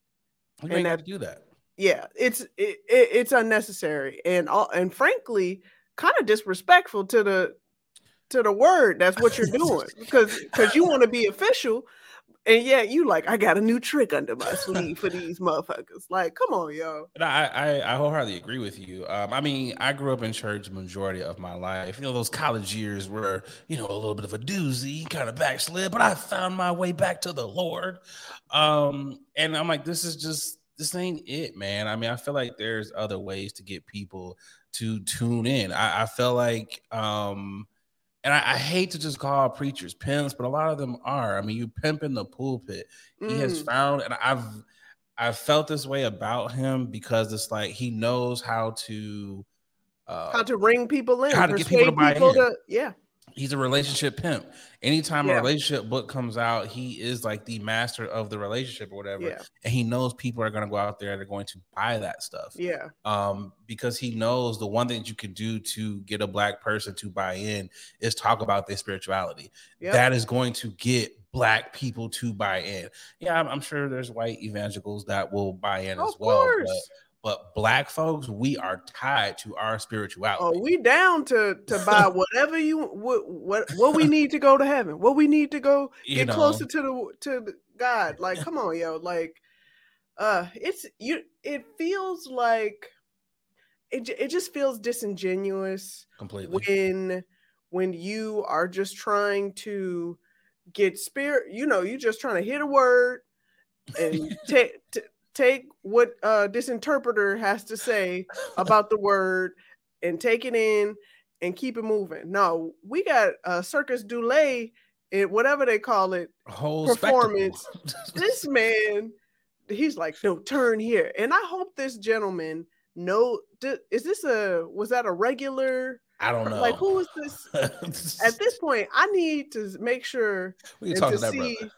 Speaker 1: We
Speaker 2: and that-
Speaker 1: to do that.
Speaker 2: Yeah, it's it, it, it's unnecessary and all and frankly kind of disrespectful to the to the word. That's what you're doing because because you want to be official. And yet you like, I got a new trick under my sleeve for these motherfuckers. Like, come on, yo.
Speaker 1: And I, I, I wholeheartedly agree with you. Um, I mean, I grew up in church majority of my life. You know, those college years were, you know, a little bit of a doozy, kind of backslid, but I found my way back to the Lord. Um, and I'm like, this is just this ain't it, man. I mean, I feel like there's other ways to get people to tune in. I, I feel like um and I, I hate to just call preachers pimps, but a lot of them are. I mean, you pimp in the pulpit. He has
Speaker 2: Mm.
Speaker 1: found, and I've I've felt this way about him because it's like he knows how to uh,
Speaker 2: how to ring people in,
Speaker 1: how to get people to buy
Speaker 2: persuade
Speaker 1: in.
Speaker 2: yeah,
Speaker 1: he's a relationship pimp. Anytime
Speaker 2: Yeah.
Speaker 1: a relationship book comes out, he is like the master of the relationship or whatever.
Speaker 2: yeah,
Speaker 1: And he knows people are going to go out there and they're going to buy that stuff.
Speaker 2: yeah,
Speaker 1: Um, because he knows the one thing you can do to get a black person to buy in is talk about their spirituality.
Speaker 2: yeah.
Speaker 1: That is going to get black people to buy in. Yeah, I'm, I'm sure there's white evangelicals that will buy in
Speaker 2: of
Speaker 1: as well. But, black folks, we are tied to our spirituality.
Speaker 2: Oh, we down to to buy whatever you what what what we need to go to heaven. What we need to go
Speaker 1: You
Speaker 2: get
Speaker 1: know.
Speaker 2: closer to the to the God. Like, come on, yo. Like, uh, it's you. It feels like it. It just feels disingenuous
Speaker 1: completely.
Speaker 2: when when you are just trying to get spirit. You know, you're just trying to hit a word and take t- take what uh this interpreter has to say about the word and take it in and keep it moving. No, we got a circus Dulé, it whatever they call it.
Speaker 1: whole
Speaker 2: performance. This man, he's like, no, turn here. And I hope this gentleman know. Is this a was that a regular
Speaker 1: I don't know.
Speaker 2: Like who is this? At this point, I need to make sure
Speaker 1: we can talk
Speaker 2: to
Speaker 1: to that
Speaker 2: see,
Speaker 1: brother.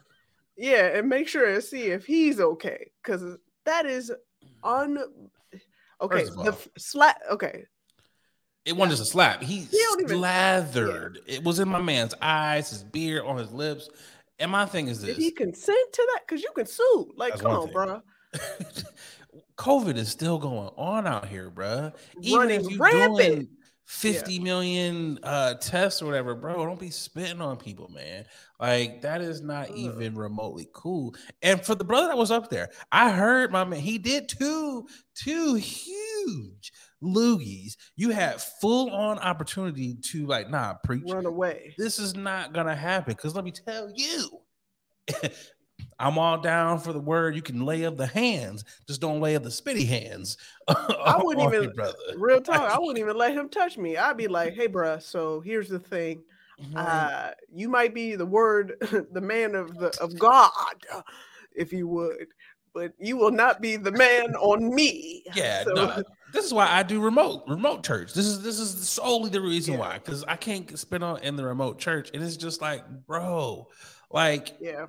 Speaker 2: Yeah, and make sure and see if he's okay because that is un. Okay,
Speaker 1: of
Speaker 2: the f- slap. Okay,
Speaker 1: It wasn't just a slap. He,
Speaker 2: don't even-
Speaker 1: slathered. It was in my man's eyes, his beard, on his lips. And my thing is
Speaker 2: did
Speaker 1: this:
Speaker 2: he consent to that? Because you can sue. Like,
Speaker 1: That's
Speaker 2: come on,
Speaker 1: thing.
Speaker 2: bro.
Speaker 1: COVID is still going on out here, bro. Even
Speaker 2: Running
Speaker 1: if you're
Speaker 2: rampant.
Speaker 1: doing 50 million uh tests or whatever, bro, don't be spitting on people, man. Like that is not
Speaker 2: Ugh.
Speaker 1: even remotely cool. And for the brother that was up there, I heard my man, he did two, two huge loogies. You had full on opportunity to like, nah, preach.
Speaker 2: Run away.
Speaker 1: This is not gonna happen because let me tell you, I'm all down for the word. You can lay of the hands, just don't lay of the spitty hands.
Speaker 2: I wouldn't even-. Real talk. I wouldn't even let him touch me. I'd be like, hey, bruh, so here's the thing. Uh, you might be the word, the man of the of God, if you would, but you will not be the man on me.
Speaker 1: yeah,
Speaker 2: So-
Speaker 1: no, this is why I do remote remote church. This is this is solely the reason
Speaker 2: Yeah.
Speaker 1: why because I can't spend on in the remote church, and it's just like, bro, like
Speaker 2: yeah,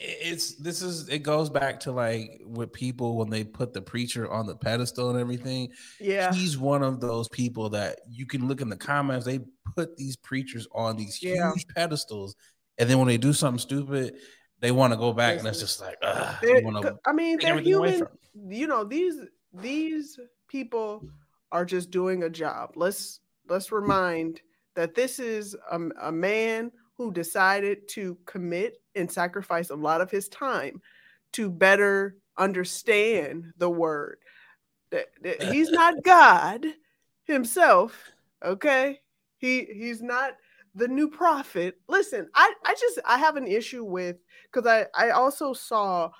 Speaker 1: it's this is it goes back to like with people when they put the preacher on the pedestal and everything.
Speaker 2: yeah,
Speaker 1: he's one of those people that you can look in the comments. They put these preachers on these
Speaker 2: Yeah.
Speaker 1: huge pedestals, and then when they do something stupid, they want to go back, and it's just like, ugh, to
Speaker 2: I mean, they're human. You know, these these people are just doing a job. Let's let's remind that this is a, a man who decided to commit and sacrifice a lot of his time to better understand the word. That, that he's not God himself, okay? He he's not the new prophet. Listen, I I just I have an issue with because I I also saw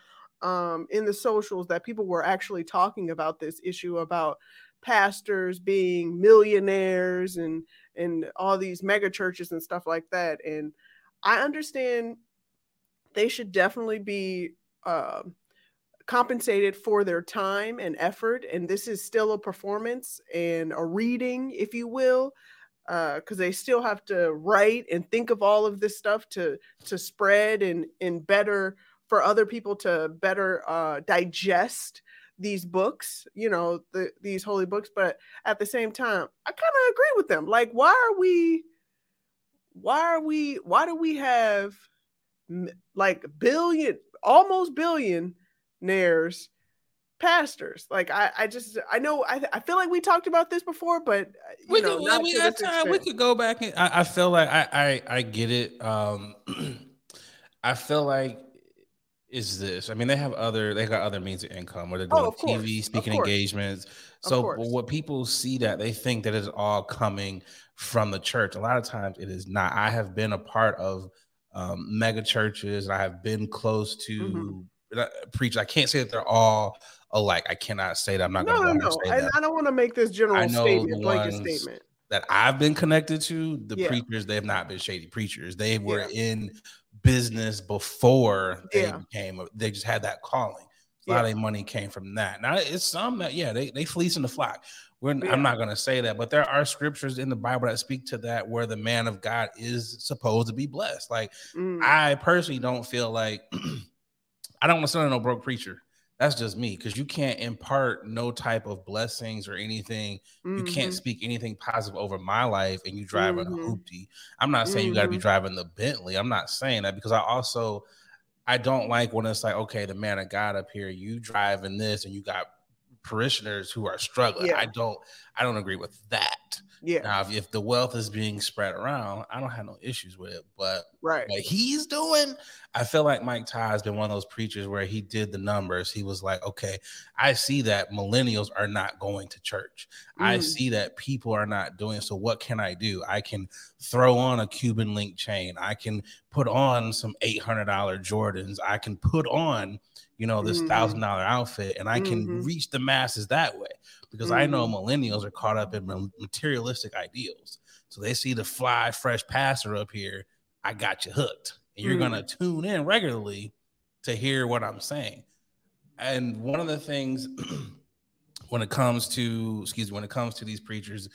Speaker 2: um in the socials that people were actually talking about this issue about pastors being millionaires and and all these mega churches and stuff like that and i understand they should definitely be um compensated for their time and effort and this is still a performance and a reading if you will because they still have to write and think of all of this stuff to to spread and and better for other people to better uh, digest these books you know the, these holy books but at the same time i kind of agree with them. Like why are we why are we why do we have like billion almost billionaires pastors like i i just i know i, I feel like we talked about this before but uh, you
Speaker 1: We
Speaker 2: know,
Speaker 1: could, we got time. We could go back and I, I feel like I, I I get it. Um, I feel like is this? I mean, they have other they got other means of income where they're
Speaker 2: Oh,
Speaker 1: doing
Speaker 2: course,
Speaker 1: TV speaking engagements. So what people see that they think that it's all coming from the church. A lot of times it is not. I have been a part of um, mega churches. and I have been close to
Speaker 2: Mhm.
Speaker 1: preach. I can't say that they're all alike. I cannot say that. I'm not
Speaker 2: no
Speaker 1: going
Speaker 2: no
Speaker 1: to
Speaker 2: no
Speaker 1: say
Speaker 2: I. I don't want to make this general statement
Speaker 1: the
Speaker 2: blanket
Speaker 1: ones-
Speaker 2: statement
Speaker 1: that I've been connected to, the
Speaker 2: Yeah.
Speaker 1: preachers, they have not been shady preachers. They were
Speaker 2: Yeah.
Speaker 1: in business before they
Speaker 2: Yeah.
Speaker 1: became, they just had that calling. A lot of their money came from that. Now it's some that, yeah, they, they fleece in the flock.
Speaker 2: Yeah.
Speaker 1: I'm not going to say that, but there are scriptures in the Bible that speak to that where the man of God is supposed to be blessed. Like
Speaker 2: Mm,
Speaker 1: I personally don't feel like I don't want to sound no broke preacher. That's just me because you can't impart no type of blessings or anything you can't
Speaker 2: mhm.
Speaker 1: speak anything positive over my life and you driving
Speaker 2: Mhm.
Speaker 1: a hoopty. I'm not saying you got to be driving the Bentley. I'm not saying that because I also I don't like when it's like, okay, the man of God up here, you driving this and you got parishioners who are struggling.
Speaker 2: Yeah.
Speaker 1: I don't I don't agree with that.
Speaker 2: yeah
Speaker 1: Now, if, if the wealth is being spread around, I don't have no issues with it. But
Speaker 2: right
Speaker 1: what he's doing, I feel like Mike Todd has been one of those preachers where he did the numbers. He was like, okay, I see that millennials are not going to church. I
Speaker 2: Mm.
Speaker 1: see that people are not doing. So what can I do? I can throw on a Cuban link chain. I can put on some eight hundred dollar Jordans. I can put on, you know, this thousand dollar outfit, and I can
Speaker 2: Mhm.
Speaker 1: reach the masses that way. Because I know
Speaker 2: Mhm.
Speaker 1: millennials are caught up in materialistic ideals. So they see the fly, fresh passer up here. I got you hooked. And you're
Speaker 2: Mm.
Speaker 1: going to tune in regularly to hear what I'm saying. And one of the things when it comes to, excuse me, when it comes to these preachers,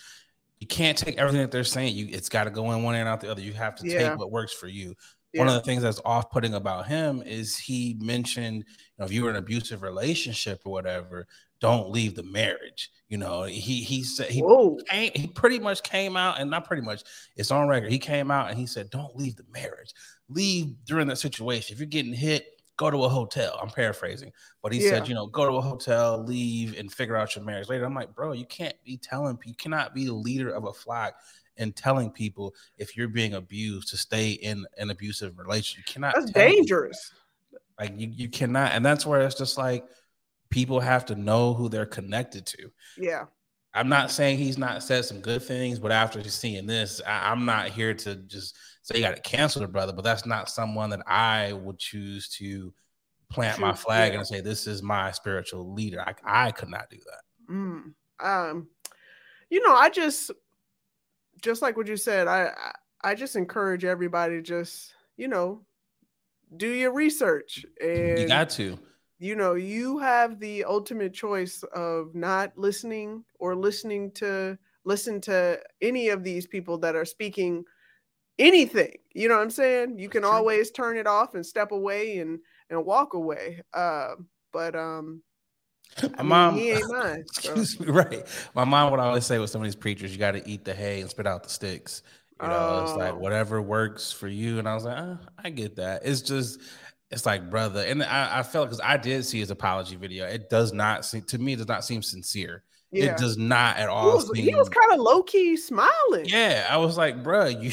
Speaker 1: you can't take everything that they're saying. You it's got to go in one ear and out the other. You have to
Speaker 2: Yeah.
Speaker 1: take what works for you.
Speaker 2: Yeah.
Speaker 1: One of the things that's off-putting about him is he mentioned, you know, if you were in an abusive relationship or whatever, don't leave the marriage. You know, he he said he
Speaker 2: Whoa.
Speaker 1: came, he pretty much came out and not pretty much it's on record. He came out and he said, Don't leave the marriage, leave during that situation. If you're getting hit, go to a hotel. I'm paraphrasing, but he
Speaker 2: Yeah.
Speaker 1: said, You know, go to a hotel, leave, and figure out your marriage later. I'm like, Bro, you can't be telling you cannot be the leader of a flock and telling people if you're being abused to stay in an abusive relationship. You cannot
Speaker 2: That's
Speaker 1: people.
Speaker 2: dangerous.
Speaker 1: Like you, you cannot, and that's where it's just like people have to know who they're connected to.
Speaker 2: Yeah.
Speaker 1: I'm not saying he's not said some good things, but after seeing this, I, I'm not here to just say you got to cancel the brother. But that's not someone that I would choose to plant my flag
Speaker 2: yeah.
Speaker 1: and say this is my spiritual leader. I, I could not do that.
Speaker 2: Mm. Um, you know, I just, just like what you said, I, I, just encourage everybody just, you know, do your research and
Speaker 1: You got to.
Speaker 2: you know you have the ultimate choice of not listening or listening to listen to any of these people that are speaking anything. You know what i'm saying? You can always turn it off and step away and and walk away. Uh but um
Speaker 1: My
Speaker 2: I mean,
Speaker 1: mom,
Speaker 2: he ain't mine
Speaker 1: excuse me, right? My mom would always say with some of these preachers, you got to eat the hay and spit out the sticks. You know, it's like
Speaker 2: Oh.
Speaker 1: whatever works for you. And I was like, uh, I get that. It's just, it's like, brother. And I, I felt because I did see his apology video. It does not seem to me, it does not seem sincere.
Speaker 2: Yeah
Speaker 1: It does not at
Speaker 2: he
Speaker 1: all
Speaker 2: was,
Speaker 1: seem.
Speaker 2: he was kind of low-key smiling
Speaker 1: yeah, I was like, bruh, you.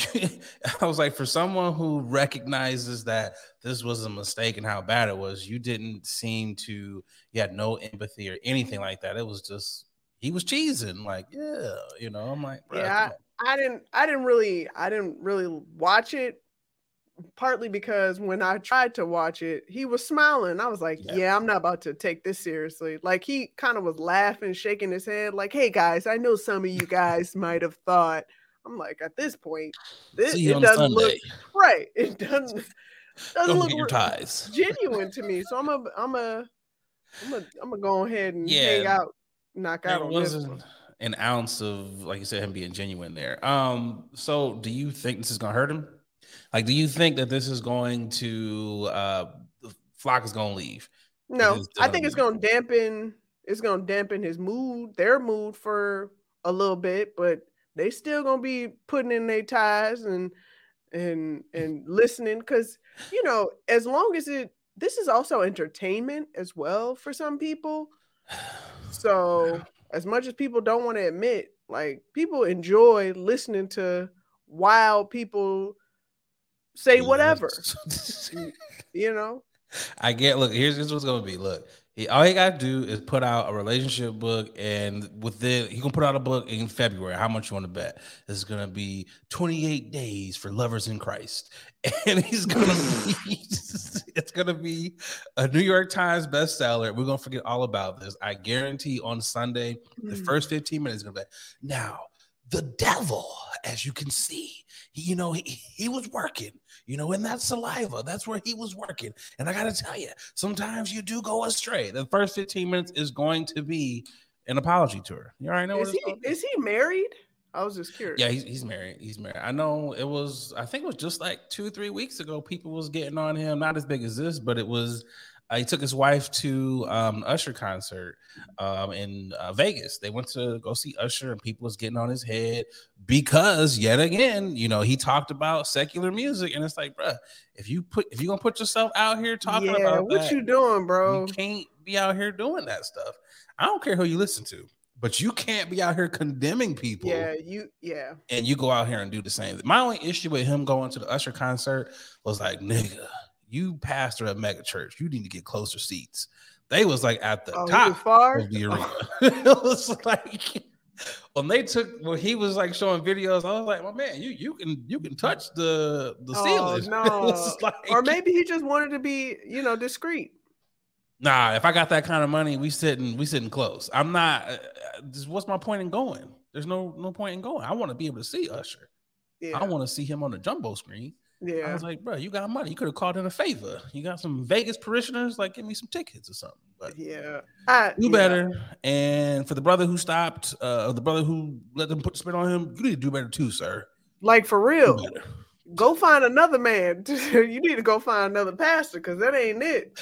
Speaker 1: I was like, for someone who recognizes that this was a mistake and how bad it was, you didn't seem to. You had no empathy or anything like that. It was just he was cheesing, like, yeah, you know. I'm like,
Speaker 2: Yeah,
Speaker 1: on.
Speaker 2: I didn't I didn't really I didn't really watch it partly because when I tried to watch it, he was smiling. I was like,
Speaker 1: Yeah.
Speaker 2: yeah, I'm not about to take this seriously. Like he kind of was laughing, shaking his head like, "Hey guys, I know some of you guys might have thought." I'm like, at this point, this it doesn't look right. It doesn't doesn't
Speaker 1: Don't
Speaker 2: look
Speaker 1: your
Speaker 2: re-
Speaker 1: ties.
Speaker 2: genuine to me. So I'm a I'm a I'm a I'm gonna go ahead and hang out, knock out on this
Speaker 1: wasn't
Speaker 2: one.
Speaker 1: an ounce of, like you said, him being genuine there. Um, so do you think this is gonna hurt him? Like, do you think that this is going to uh flock is gonna leave?
Speaker 2: No, I think it's gonna dampen. It's gonna dampen his mood, their mood for a little bit, but they still gonna be putting in their ties and and and listening because you know as long as it this is also entertainment as well for some people. So as much as people don't want to admit, like people enjoy listening to wild people say whatever, you know.
Speaker 1: I get. Look, here's, here's what's gonna be. Look, he, all he got to do is put out a relationship book, and within he gonna put out a book in February. How much you want to bet? This is gonna be 28 days for lovers in Christ, and he's gonna be. it's gonna be a New York Times bestseller. We're gonna forget all about this. I guarantee. On Sunday, the
Speaker 2: Mm.
Speaker 1: first 15 minutes is gonna be now. The devil, as you can see, he, you know, he, he was working, you know, in that saliva. That's where he was working. And I got to tell you, sometimes you do go astray. The first 15 minutes is going to be an apology tour. You already know what
Speaker 2: Is he is he married? I was just curious.
Speaker 1: Yeah, he's, he's married. He's married. I know it was, I think it was just like two, three weeks ago, people was getting on him. Not as big as this, but it was, uh, he took his wife to um, Usher concert um, in uh, Vegas. They went to go see Usher, and people was getting on his head because, yet again, you know, he talked about secular music, and it's like, bruh, if you put, if you gonna put yourself out here talking
Speaker 2: yeah,
Speaker 1: about
Speaker 2: what
Speaker 1: that,
Speaker 2: you doing, bro?
Speaker 1: you can't be out here doing that stuff. I don't care who you listen to, but you can't be out here condemning people
Speaker 2: Yeah, you yeah.
Speaker 1: and you go out here and do the same. My only issue with him going to the Usher concert was like, nigga, you pastor at mega church, you need to get closer seats. They was like at the
Speaker 2: Oh,
Speaker 1: top
Speaker 2: far.
Speaker 1: of the arena. it was like when they took when he was like showing videos, I was like, well, man, you you can you can touch the the
Speaker 2: Oh,
Speaker 1: ceiling.
Speaker 2: No.
Speaker 1: like-
Speaker 2: or maybe he just wanted to be, you know, discreet.
Speaker 1: Nah, if I got that kind of money, we sitting we sitting close. I'm not. Uh, uh, what's my point in going? There's no no point in going. I want to be able to see Usher.
Speaker 2: Yeah,
Speaker 1: I want to see him on the jumbo screen. I was like, bro, you got money. You could have called in a favor. You got some Vegas parishioners, like give me some tickets or something. But
Speaker 2: Yeah. I,
Speaker 1: do
Speaker 2: yeah.
Speaker 1: better. And for the brother who stopped, uh, the brother who let them put the spit on him, you need to do better too, sir.
Speaker 2: Like for real. Go find another man. you need to go find another pastor because that ain't it.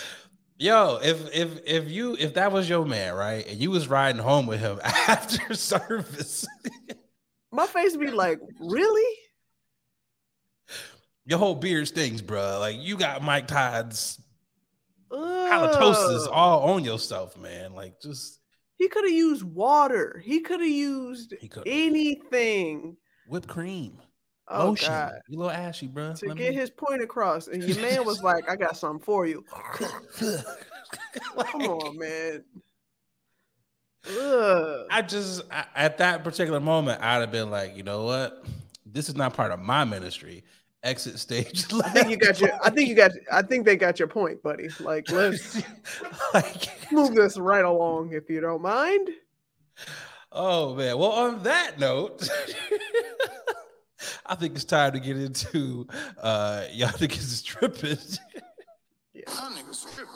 Speaker 1: Yo, if if if you if that was your man, right, and you was riding home with him after service,
Speaker 2: My face be like, really?
Speaker 1: Your whole beard stings, bro. Like you got Mike Todd's halitosis all on yourself, man. Like just
Speaker 2: He could have used water. He could have used anything.
Speaker 1: whipped cream,
Speaker 2: Oh
Speaker 1: lotion.
Speaker 2: God.
Speaker 1: You little ashy, bro.
Speaker 2: To get his point across. And your man was like, I got something for you. Come on, man. Ugh.
Speaker 1: I just I, at that particular moment, I'd have been like, you know what? This is not part of my ministry. Exit stage.
Speaker 2: I think you got your I think you got I think they got your point, buddy. Like let's
Speaker 1: like
Speaker 2: move this right along if you don't mind.
Speaker 1: Oh man. Well, on that note, I think it's time to get into uh y'all niggas is tripping.
Speaker 3: Y'all niggas tripping.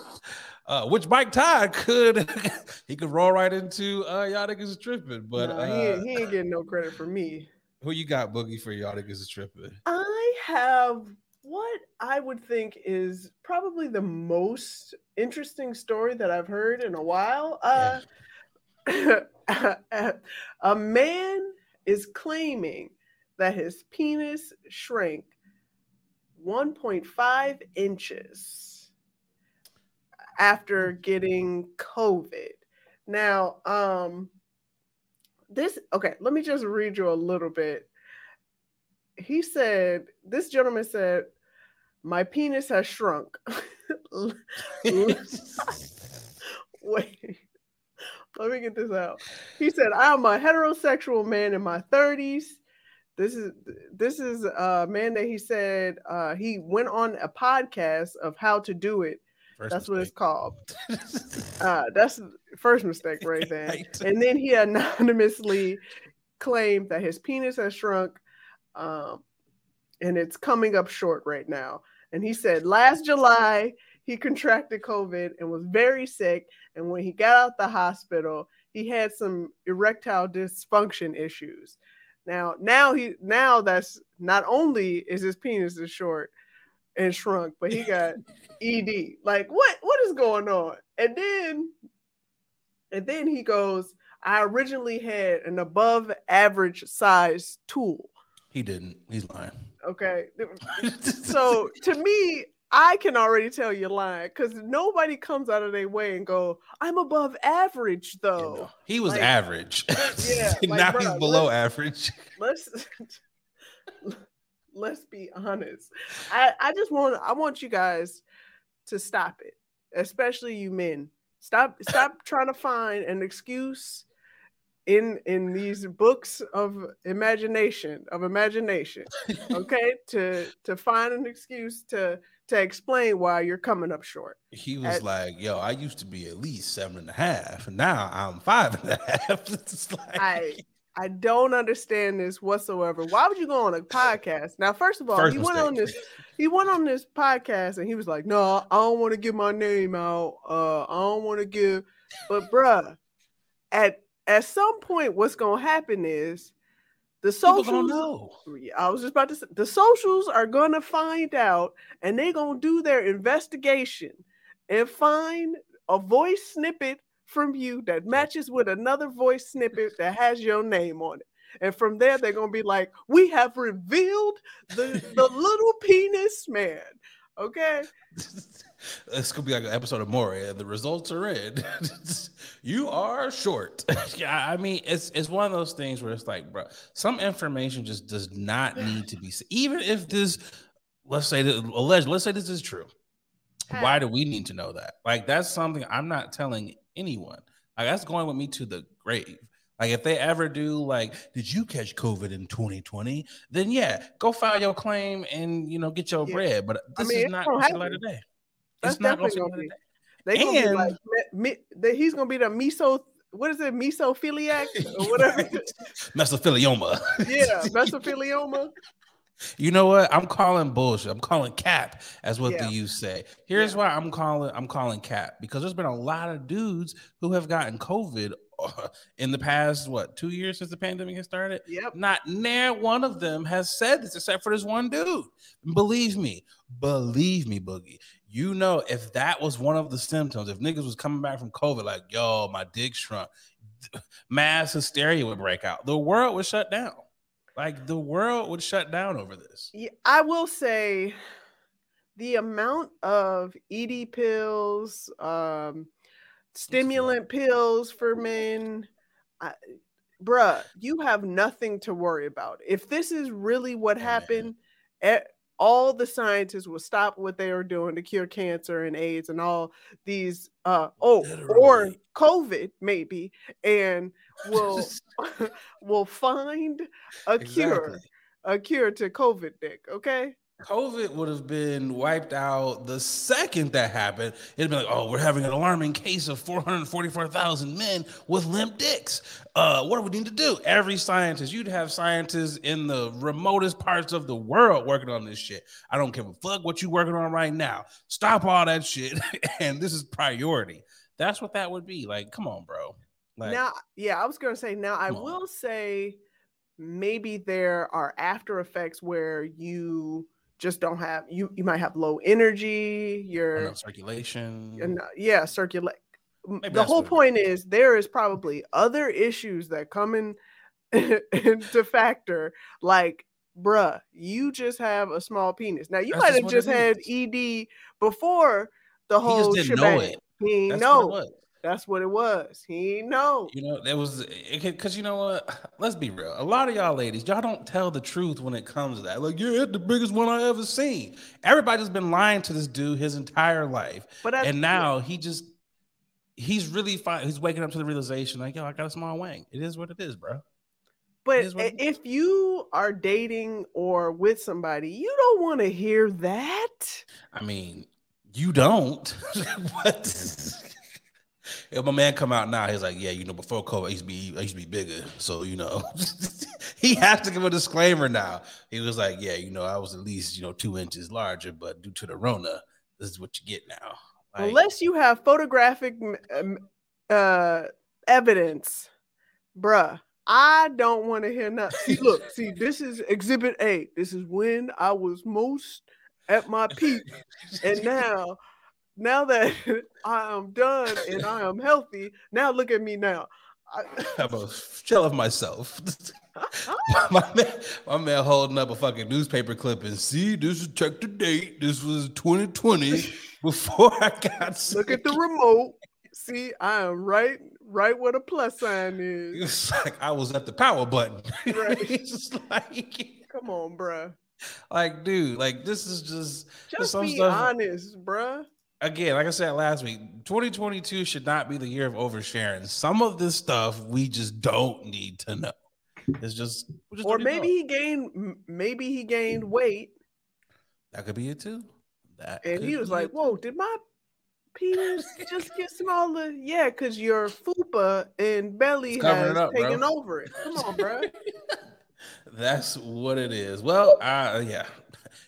Speaker 1: Uh, which Mike Todd could he could roll right into uh y'all niggas is tripping. But
Speaker 2: Nah, he,
Speaker 1: uh,
Speaker 2: ain't, he ain't getting no credit for me.
Speaker 1: Who you got boogie for y'all niggas is tripping?
Speaker 2: I have what I would think is probably the most interesting story that I've heard in a while. Uh, a man is claiming that his penis shrank 1.5 inches after getting COVID. Now, um, this okay, let me just read you a little bit. He said, this gentleman said, My penis has shrunk. Wait, let me get this out. He said, I'm a heterosexual man in my 30s. This is this is a man that he said uh, he went on a podcast of how to do it.
Speaker 1: First
Speaker 2: That's what it's called. Uh, that's the first mistake right there.
Speaker 1: Right.
Speaker 2: And then he anonymously claimed that his penis has shrunk, um, and it's coming up short right now. And he said last July he contracted COVID and was very sick. And when he got out the hospital, he had some erectile dysfunction issues. Now, now he now that's not only is his penis is short and shrunk, but he got ED. Like what what is going on? And then and then he goes, I originally had an above average size tool.
Speaker 1: He didn't. He's lying.
Speaker 2: Okay. So to me, I can already tell you're lying because nobody comes out of their way and go, I'm above average
Speaker 1: You
Speaker 2: though.
Speaker 1: know, he was
Speaker 2: like-
Speaker 1: average.
Speaker 2: Yeah, like,
Speaker 1: now he's below
Speaker 2: let's-
Speaker 1: average.
Speaker 2: Let's let's be honest. I, I just want I want you guys to stop it, especially you men. Stop stop trying to find an excuse in in these books of imagination of imagination okay to to find an excuse to to explain why you're coming up short
Speaker 1: He was
Speaker 2: At-
Speaker 1: like, "Yo, I used to be at least seven and a half, and now I'm five and a half." It's like,
Speaker 2: i i don't understand this whatsoever. Why would you go on a podcast? Now first of all
Speaker 1: First
Speaker 2: he went on this he went on this podcast and he was like no i don't want to give my name out. Uh i don't want to give but bruh at at some point what's gonna happen is the socials. I was just about to say the socials are gonna find out and they're gonna do their investigation and find a voice snippet from you that matches with another voice snippet that has your name on it. And from there, they're gonna be like, we have revealed the, the little penis man. Okay.
Speaker 1: It's gonna be like an episode of Maury. The results are in. you are short. yeah, I mean, it's it's one of those things where it's like, bro, some information just does not need to be. s- Even if this, let's say that alleged, let's say this is true. Why do we need to know that? Like, that's something I'm not telling anyone. Like, that's going with me to the grave. Like, if they ever do, like, did you catch COVID in 2020? Then yeah, go file your claim and you know get your
Speaker 2: Yeah.
Speaker 1: bread. But
Speaker 2: I
Speaker 1: this
Speaker 2: mean,
Speaker 1: is not
Speaker 2: gonna
Speaker 1: the light of day.
Speaker 2: That's
Speaker 1: It's not
Speaker 2: definitely
Speaker 1: see light
Speaker 2: be.
Speaker 1: of day.
Speaker 2: They gonna be
Speaker 1: And-
Speaker 2: like, me, me, that he's gonna be the meso. What is it, mesophiliac or whatever?
Speaker 1: mesophilioma.
Speaker 2: yeah, mesothelioma.
Speaker 1: You know what? I'm calling bullshit. I'm calling cap, as what
Speaker 2: Yeah.
Speaker 1: the youth say. Here's
Speaker 2: Yeah.
Speaker 1: why I'm calling. I'm calling cap because there's been a lot of dudes who have gotten COVID uh, in the past what two years since the pandemic has started.
Speaker 2: Yep.
Speaker 1: Not near one of them has said this, except for this one dude. Believe me, believe me, Boogie. You know, if that was one of the symptoms, if niggas was coming back from COVID, like, yo, my dick shrunk, mass hysteria would break out. The world would shut down. Like the world would shut down over this.
Speaker 2: Yeah, I will say the amount of ED pills, um, stimulant pills for men, I, bruh, you have nothing to worry about. If this is really what happened, eh, all the scientists will stop what they are doing to cure cancer and AIDS and all these, uh, oh, or COVID maybe, and will will find a cure a cure to COVID, Dick. Okay.
Speaker 1: COVID would have been wiped out the second that happened. It'd be like, oh, we're having an alarming case of 444,000 men with limp dicks. Uh, what do we need to do? Every scientist, you'd have scientists in the remotest parts of the world working on this shit. I don't give a fuck what you're working on right now. Stop all that shit. and this is priority. That's what that would be. Like, come on, bro. Like,
Speaker 2: now, yeah, I was gonna say. Now, I
Speaker 1: Come on.
Speaker 2: will say, maybe there are after effects where you just don't have you. You might have low energy.
Speaker 1: Enough circulation.
Speaker 2: and yeah, circulate. The whole point is there is probably other issues that come in into factor, like bruh, you just have a small penis. Now you
Speaker 1: That's
Speaker 2: might have just had
Speaker 1: is.
Speaker 2: ED before the
Speaker 1: He
Speaker 2: whole
Speaker 1: just didn't know
Speaker 2: shebang.
Speaker 1: it.
Speaker 2: He ain't
Speaker 1: That's what it
Speaker 2: know. That's what it was. He ain't know.
Speaker 1: You know, there was because you know what? Let's be real. A lot of y'all ladies, y'all don't tell the truth when it comes to that. Like, yeah, it's the biggest one I ever seen. Everybody's been lying to this dude his entire life,
Speaker 2: But
Speaker 1: and now he just he's really fine. He's waking up to the realization, like, yo, I got a small wang. It is what it is, bro.
Speaker 2: But
Speaker 1: is what
Speaker 2: i-
Speaker 1: it is.
Speaker 2: if you are dating or with somebody, you don't want to hear that.
Speaker 1: I mean, you don't. what? If my man come out now, he's like, yeah, you know, before COVID, I used to be, I used to be bigger, so you know, he has to give a disclaimer now. He was like, yeah, you know, I was at least, you know, two inches larger, but due to the Rona, this is what you get now. Like,
Speaker 2: Unless you have photographic um, uh, evidence, bruh. I don't want to hear nothing. See, look, see, this is Exhibit A. This is when I was most at my peak, and now, now that I am done and I am healthy, now look at me now. I,
Speaker 1: I'm a shell of myself. my, man, my man holding up a fucking newspaper clip and see, this is check the date. This was 2020 before I got sick.
Speaker 2: look at the remote. See, I am right, right where the plus sign is.
Speaker 1: It's like I was at the power button.
Speaker 2: Right.
Speaker 1: it's like,
Speaker 2: Come on, bruh.
Speaker 1: like, dude, like this is just
Speaker 2: Just be
Speaker 1: stuff-
Speaker 2: honest, bruh.
Speaker 1: Again, like I said last week, 2022 should not be the year of oversharing. Some of this stuff we just don't need to know. It's just, just
Speaker 2: Or
Speaker 1: don't need to
Speaker 2: maybe
Speaker 1: know.
Speaker 2: he gained, maybe he gained weight,
Speaker 1: that could be it too. That
Speaker 2: and he was like, "Whoa, did my penis just get smaller?" Yeah, because your fupa and belly
Speaker 1: It's
Speaker 2: has
Speaker 1: up, bro.
Speaker 2: taken over it. Come on, bro.
Speaker 1: That's what it is. Well, uh, yeah,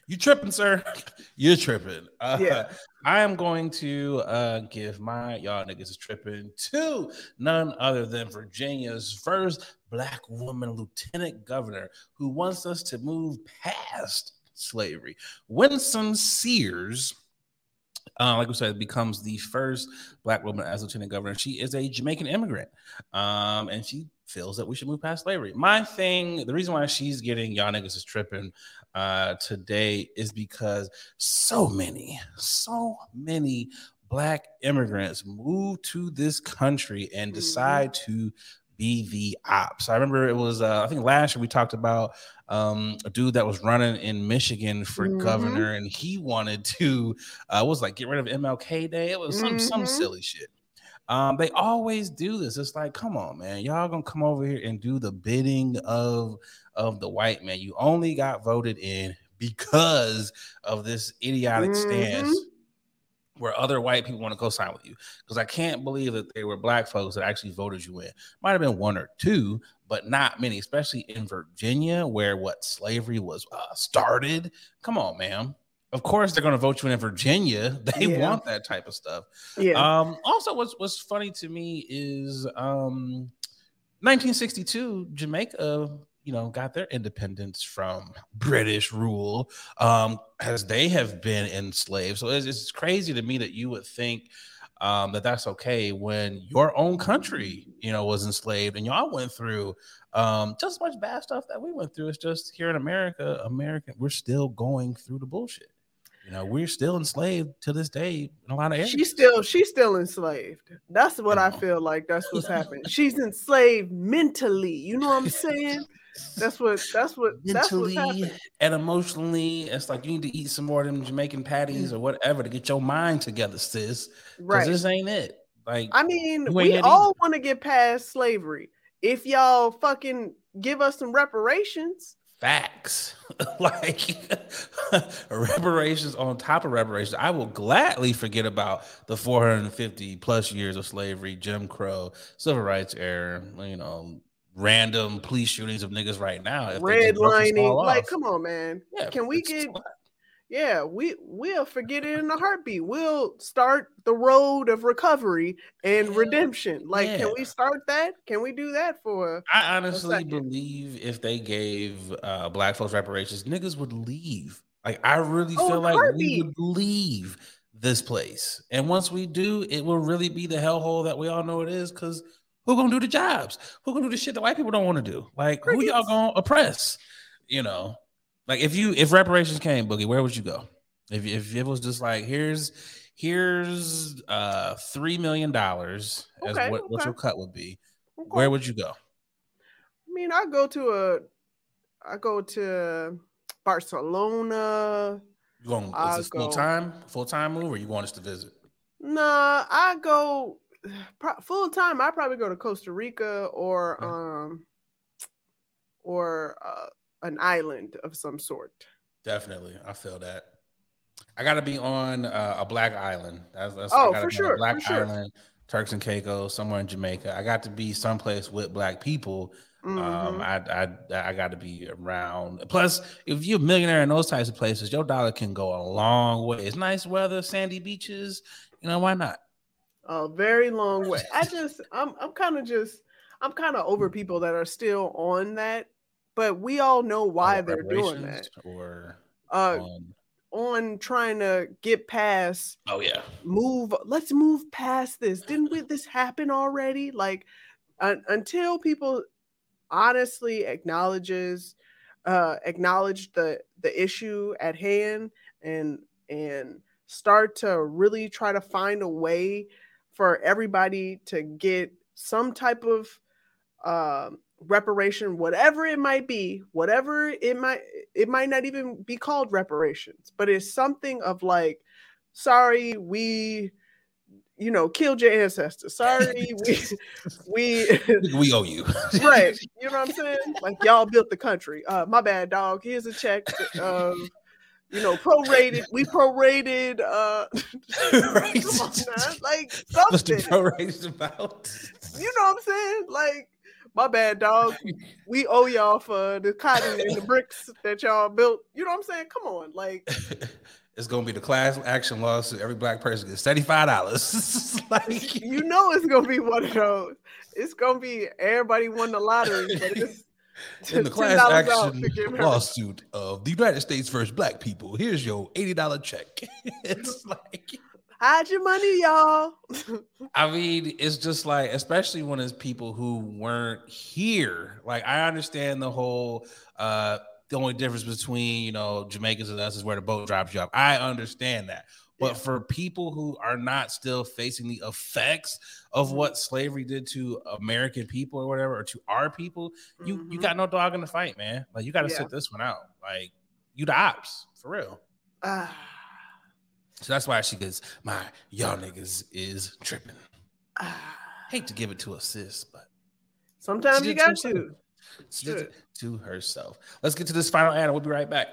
Speaker 1: you tripping, sir? You're tripping. Uh,
Speaker 2: Yeah.
Speaker 1: I am going to uh, give my y'all niggas is tripping to none other than Virginia's first black woman lieutenant governor who wants us to move past slavery. Winsome Sears. Uh, like we said, becomes the first black woman as lieutenant governor. She is a Jamaican immigrant, um, and she feels that we should move past slavery. My thing, the reason why she's getting y'all niggas is tripping uh, today is because so many, so many black immigrants move to this country and
Speaker 2: Mhm.
Speaker 1: decide to be the ops. I remember it was, uh, I think last year we talked about um, a dude that was running in Michigan for
Speaker 2: Mhm.
Speaker 1: governor, and he wanted to, uh, was like get rid of MLK Day. It was some some
Speaker 2: Mhm.
Speaker 1: silly shit. Um, they always do this. It's like, come on, man, y'all gonna come over here and do the bidding of of the white man. You only got voted in because of this idiotic stance
Speaker 2: Mhm.
Speaker 1: where other white people want to co-sign with you. Because I can't believe that they were black folks that actually voted you in. Might have been one or two, but not many, especially in Virginia, where what slavery was uh, started. Come on, man. Of course, they're going to vote you in in Virginia. They
Speaker 2: Yeah.
Speaker 1: want that type of stuff.
Speaker 2: Yeah.
Speaker 1: Um, also, what's what's funny to me is um, 1962, Jamaica, you know, got their independence from British rule, um, as they have been enslaved. So it's, it's crazy to me that you would think um, that that's okay when your own country, you know, was enslaved and y'all went through um, just as much bad stuff that we went through. It's just here in America, America, we're still going through the bullshit. You know, we're still enslaved to this day in a lot of areas.
Speaker 2: She's still she's still enslaved. That's what I
Speaker 1: know.
Speaker 2: feel like. That's what's happening. She's enslaved mentally. You know what I'm saying? That's what that's what that's what's
Speaker 1: mentally and emotionally. It's like you need to eat some more of them Jamaican patties mm. or whatever to get your mind together, sis.
Speaker 2: Right.
Speaker 1: this ain't it. Like
Speaker 2: I mean, we all want to get past slavery. If y'all fucking give us some reparations,
Speaker 1: facts. like reparations on top of reparations. I will gladly forget about the 450 plus years of slavery, Jim Crow, civil rights era, you know, random police shootings of niggas right now. if they just broke us
Speaker 2: redlining, like,
Speaker 1: off.
Speaker 2: come on, man.
Speaker 1: Yeah,
Speaker 2: Can we get? Yeah, we we'll forget it in a heartbeat. We'll start the road of recovery and redemption. Like, can we start that? Can we do that for?
Speaker 1: I honestly believe if they gave uh, black folks reparations, niggas would leave. Like I really
Speaker 2: Oh,
Speaker 1: feel like we would leave this place, and once we do, it will really be the hellhole that we all know it is. Because who gonna do the jobs? Who gonna do the shit that white people don't want to do? Like who y'all gonna oppress? You know, like if you if reparations came, Boogie, where would you go? If if it was just like here's here's uh three million dollars as
Speaker 2: Okay,
Speaker 1: what, what
Speaker 2: okay.
Speaker 1: your cut would be,
Speaker 2: Okay.
Speaker 1: where would you go?
Speaker 2: I mean, I go to a, I go to Barcelona.
Speaker 1: You going?
Speaker 2: I'll
Speaker 1: Is this full time Full time move, or you want us to visit?
Speaker 2: Nah, I go full time. I probably go to Costa Rica or um, or uh, an island of some sort.
Speaker 1: Definitely, I feel that. I got to be on uh, a black island. That's, that's
Speaker 2: Oh, for
Speaker 1: be on a
Speaker 2: sure,
Speaker 1: black
Speaker 2: for sure.
Speaker 1: island, Turks and Caicos, somewhere in Jamaica. I got to be someplace with black people. Um,
Speaker 2: Mhm.
Speaker 1: I I I got to be around. Plus, if you're a millionaire in those types of places, your dollar can go a long way. It's nice weather, sandy beaches. You know why not?
Speaker 2: a very long way. I just, I'm, I'm kind of just, I'm kind of over people that are still on that, but we all know why they're doing that.
Speaker 1: Or
Speaker 2: Uh,
Speaker 1: on-
Speaker 2: on trying to get past
Speaker 1: oh yeah,
Speaker 2: move let's move past this. Didn't we, this happen already? Like un- until people honestly acknowledges uh acknowledge the the issue at hand and and start to really try to find a way for everybody to get some type of um reparation whatever it might be whatever it might it might not even be called reparations but it's something of like sorry we you know killed your ancestors. Sorry we we
Speaker 1: we owe you.
Speaker 2: right you know what i'm saying? Like y'all built the country. Uh my bad dog. Here's a check um you know prorated we prorated uh
Speaker 1: right.
Speaker 2: come on man. Like
Speaker 1: What's the
Speaker 2: something.
Speaker 1: prorate about?
Speaker 2: you know what i'm saying? Like my bad dog we owe y'all for the cotton and the bricks that y'all built you know what i'm saying come on like
Speaker 1: it's gonna be the class action lawsuit. Every black person gets seventy-five dollars. like
Speaker 2: you know it's gonna be one of those. It's gonna be everybody won the lottery, but it's
Speaker 1: in the class action
Speaker 2: to give everybody-
Speaker 1: lawsuit of the United States versus black people. Here's your eighty-dollar check. it's like
Speaker 2: Hide your money, y'all.
Speaker 1: I mean, it's just like, especially when it's people who weren't here. Like, I understand the whole uh the only difference between you know Jamaicans and us is where the boat drops you off. I understand that. But
Speaker 2: Yeah.
Speaker 1: for people who are not still facing the effects of
Speaker 2: Mhm.
Speaker 1: what slavery did to American people or whatever, or to our people, you you
Speaker 2: Mhm.
Speaker 1: got no dog in the fight, man. Like you got to
Speaker 2: Yeah.
Speaker 1: sit this one out. Like you the ops for real.
Speaker 2: Ah,
Speaker 1: So that's why she gets my y'all niggas is tripping.
Speaker 2: ah.
Speaker 1: Hate to give it to a sis, but
Speaker 2: Sometimes you got to.
Speaker 1: She did it to herself. Let's get to this final ad. We'll be right back.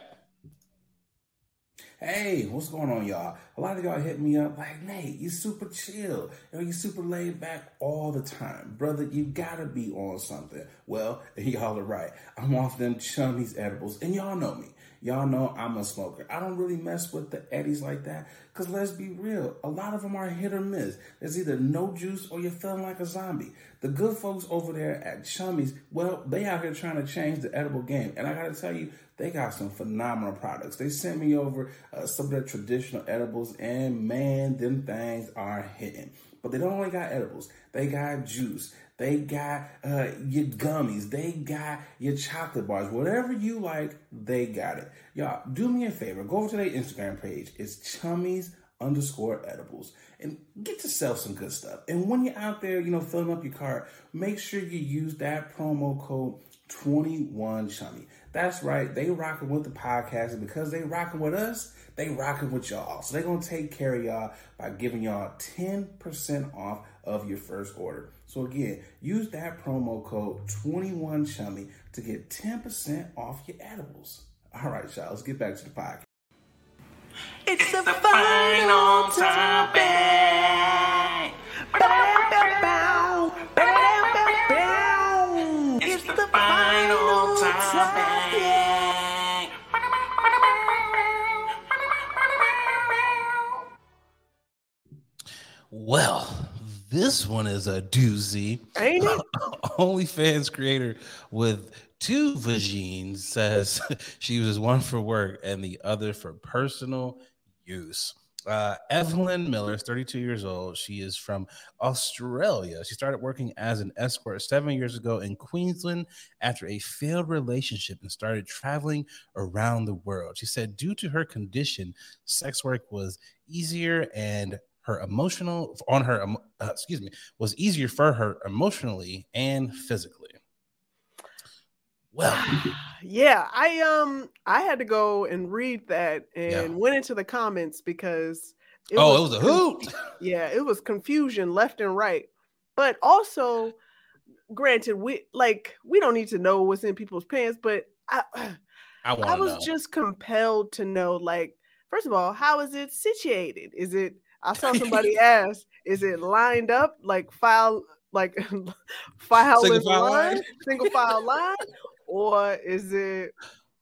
Speaker 5: Hey, what's going on, y'all? A lot of y'all hit me up like, Nate, you super chill. You know, you super laid back all the time. Brother, you gotta be on something. Well, y'all are right. I'm off them chummies edibles, and y'all know me. Y'all know I'm a smoker. I don't really mess with the eddies like that. Cause let's be real, a lot of them are hit or miss. There's either no juice or you're feeling like a zombie. The good folks over there at Chummies, well, they out here trying to change the edible game. And I gotta tell you, they got some phenomenal products. They sent me over uh, some of their traditional edibles, and man, them things are hitting. But they don't only got edibles, they got juice. They got uh, your gummies. They got your chocolate bars. Whatever you like, they got it. Y'all, do me a favor. Go over to their Instagram page. It's chummies underscore edibles and get yourself some good stuff. And when you're out there, you know, filling up your cart, make sure you use that promo code 21 chummy. That's right. They rocking with the podcast. And because they rocking with us, they rocking with y'all. So they're going to take care of y'all by giving y'all 10% off of your first order. So again, use that promo code 21chummy to get 10% off your edibles. All right, y'all, let's get back to the podcast.
Speaker 2: It's, the, final topic. It's the final topic.
Speaker 1: Well, this one is a doozy.
Speaker 2: Ain't it?
Speaker 1: OnlyFans creator with two vagines says she uses one for work and the other for personal use. Uh, Evelyn Miller is 32 years old. She is from Australia. She started working as an escort seven years ago in Queensland after a failed relationship and started traveling around the world. She said, due to her condition, sex work was easier and her emotional on her uh, excuse me was easier for her emotionally and physically. Well,
Speaker 2: yeah, I um I had to go and read that and
Speaker 1: Yeah.
Speaker 2: went into the comments because
Speaker 1: oh, it was a hoot.
Speaker 2: Yeah, it was confusion left and right. But also, granted, we like we don't need to know what's in people's pants, but I
Speaker 1: I
Speaker 2: I was
Speaker 1: know.
Speaker 2: just compelled to know, like, first of all, how is it situated? Is it I saw somebody ask, is it lined up like file like file
Speaker 1: Single
Speaker 2: in
Speaker 1: file
Speaker 2: line,
Speaker 1: line?
Speaker 2: single file line, or is it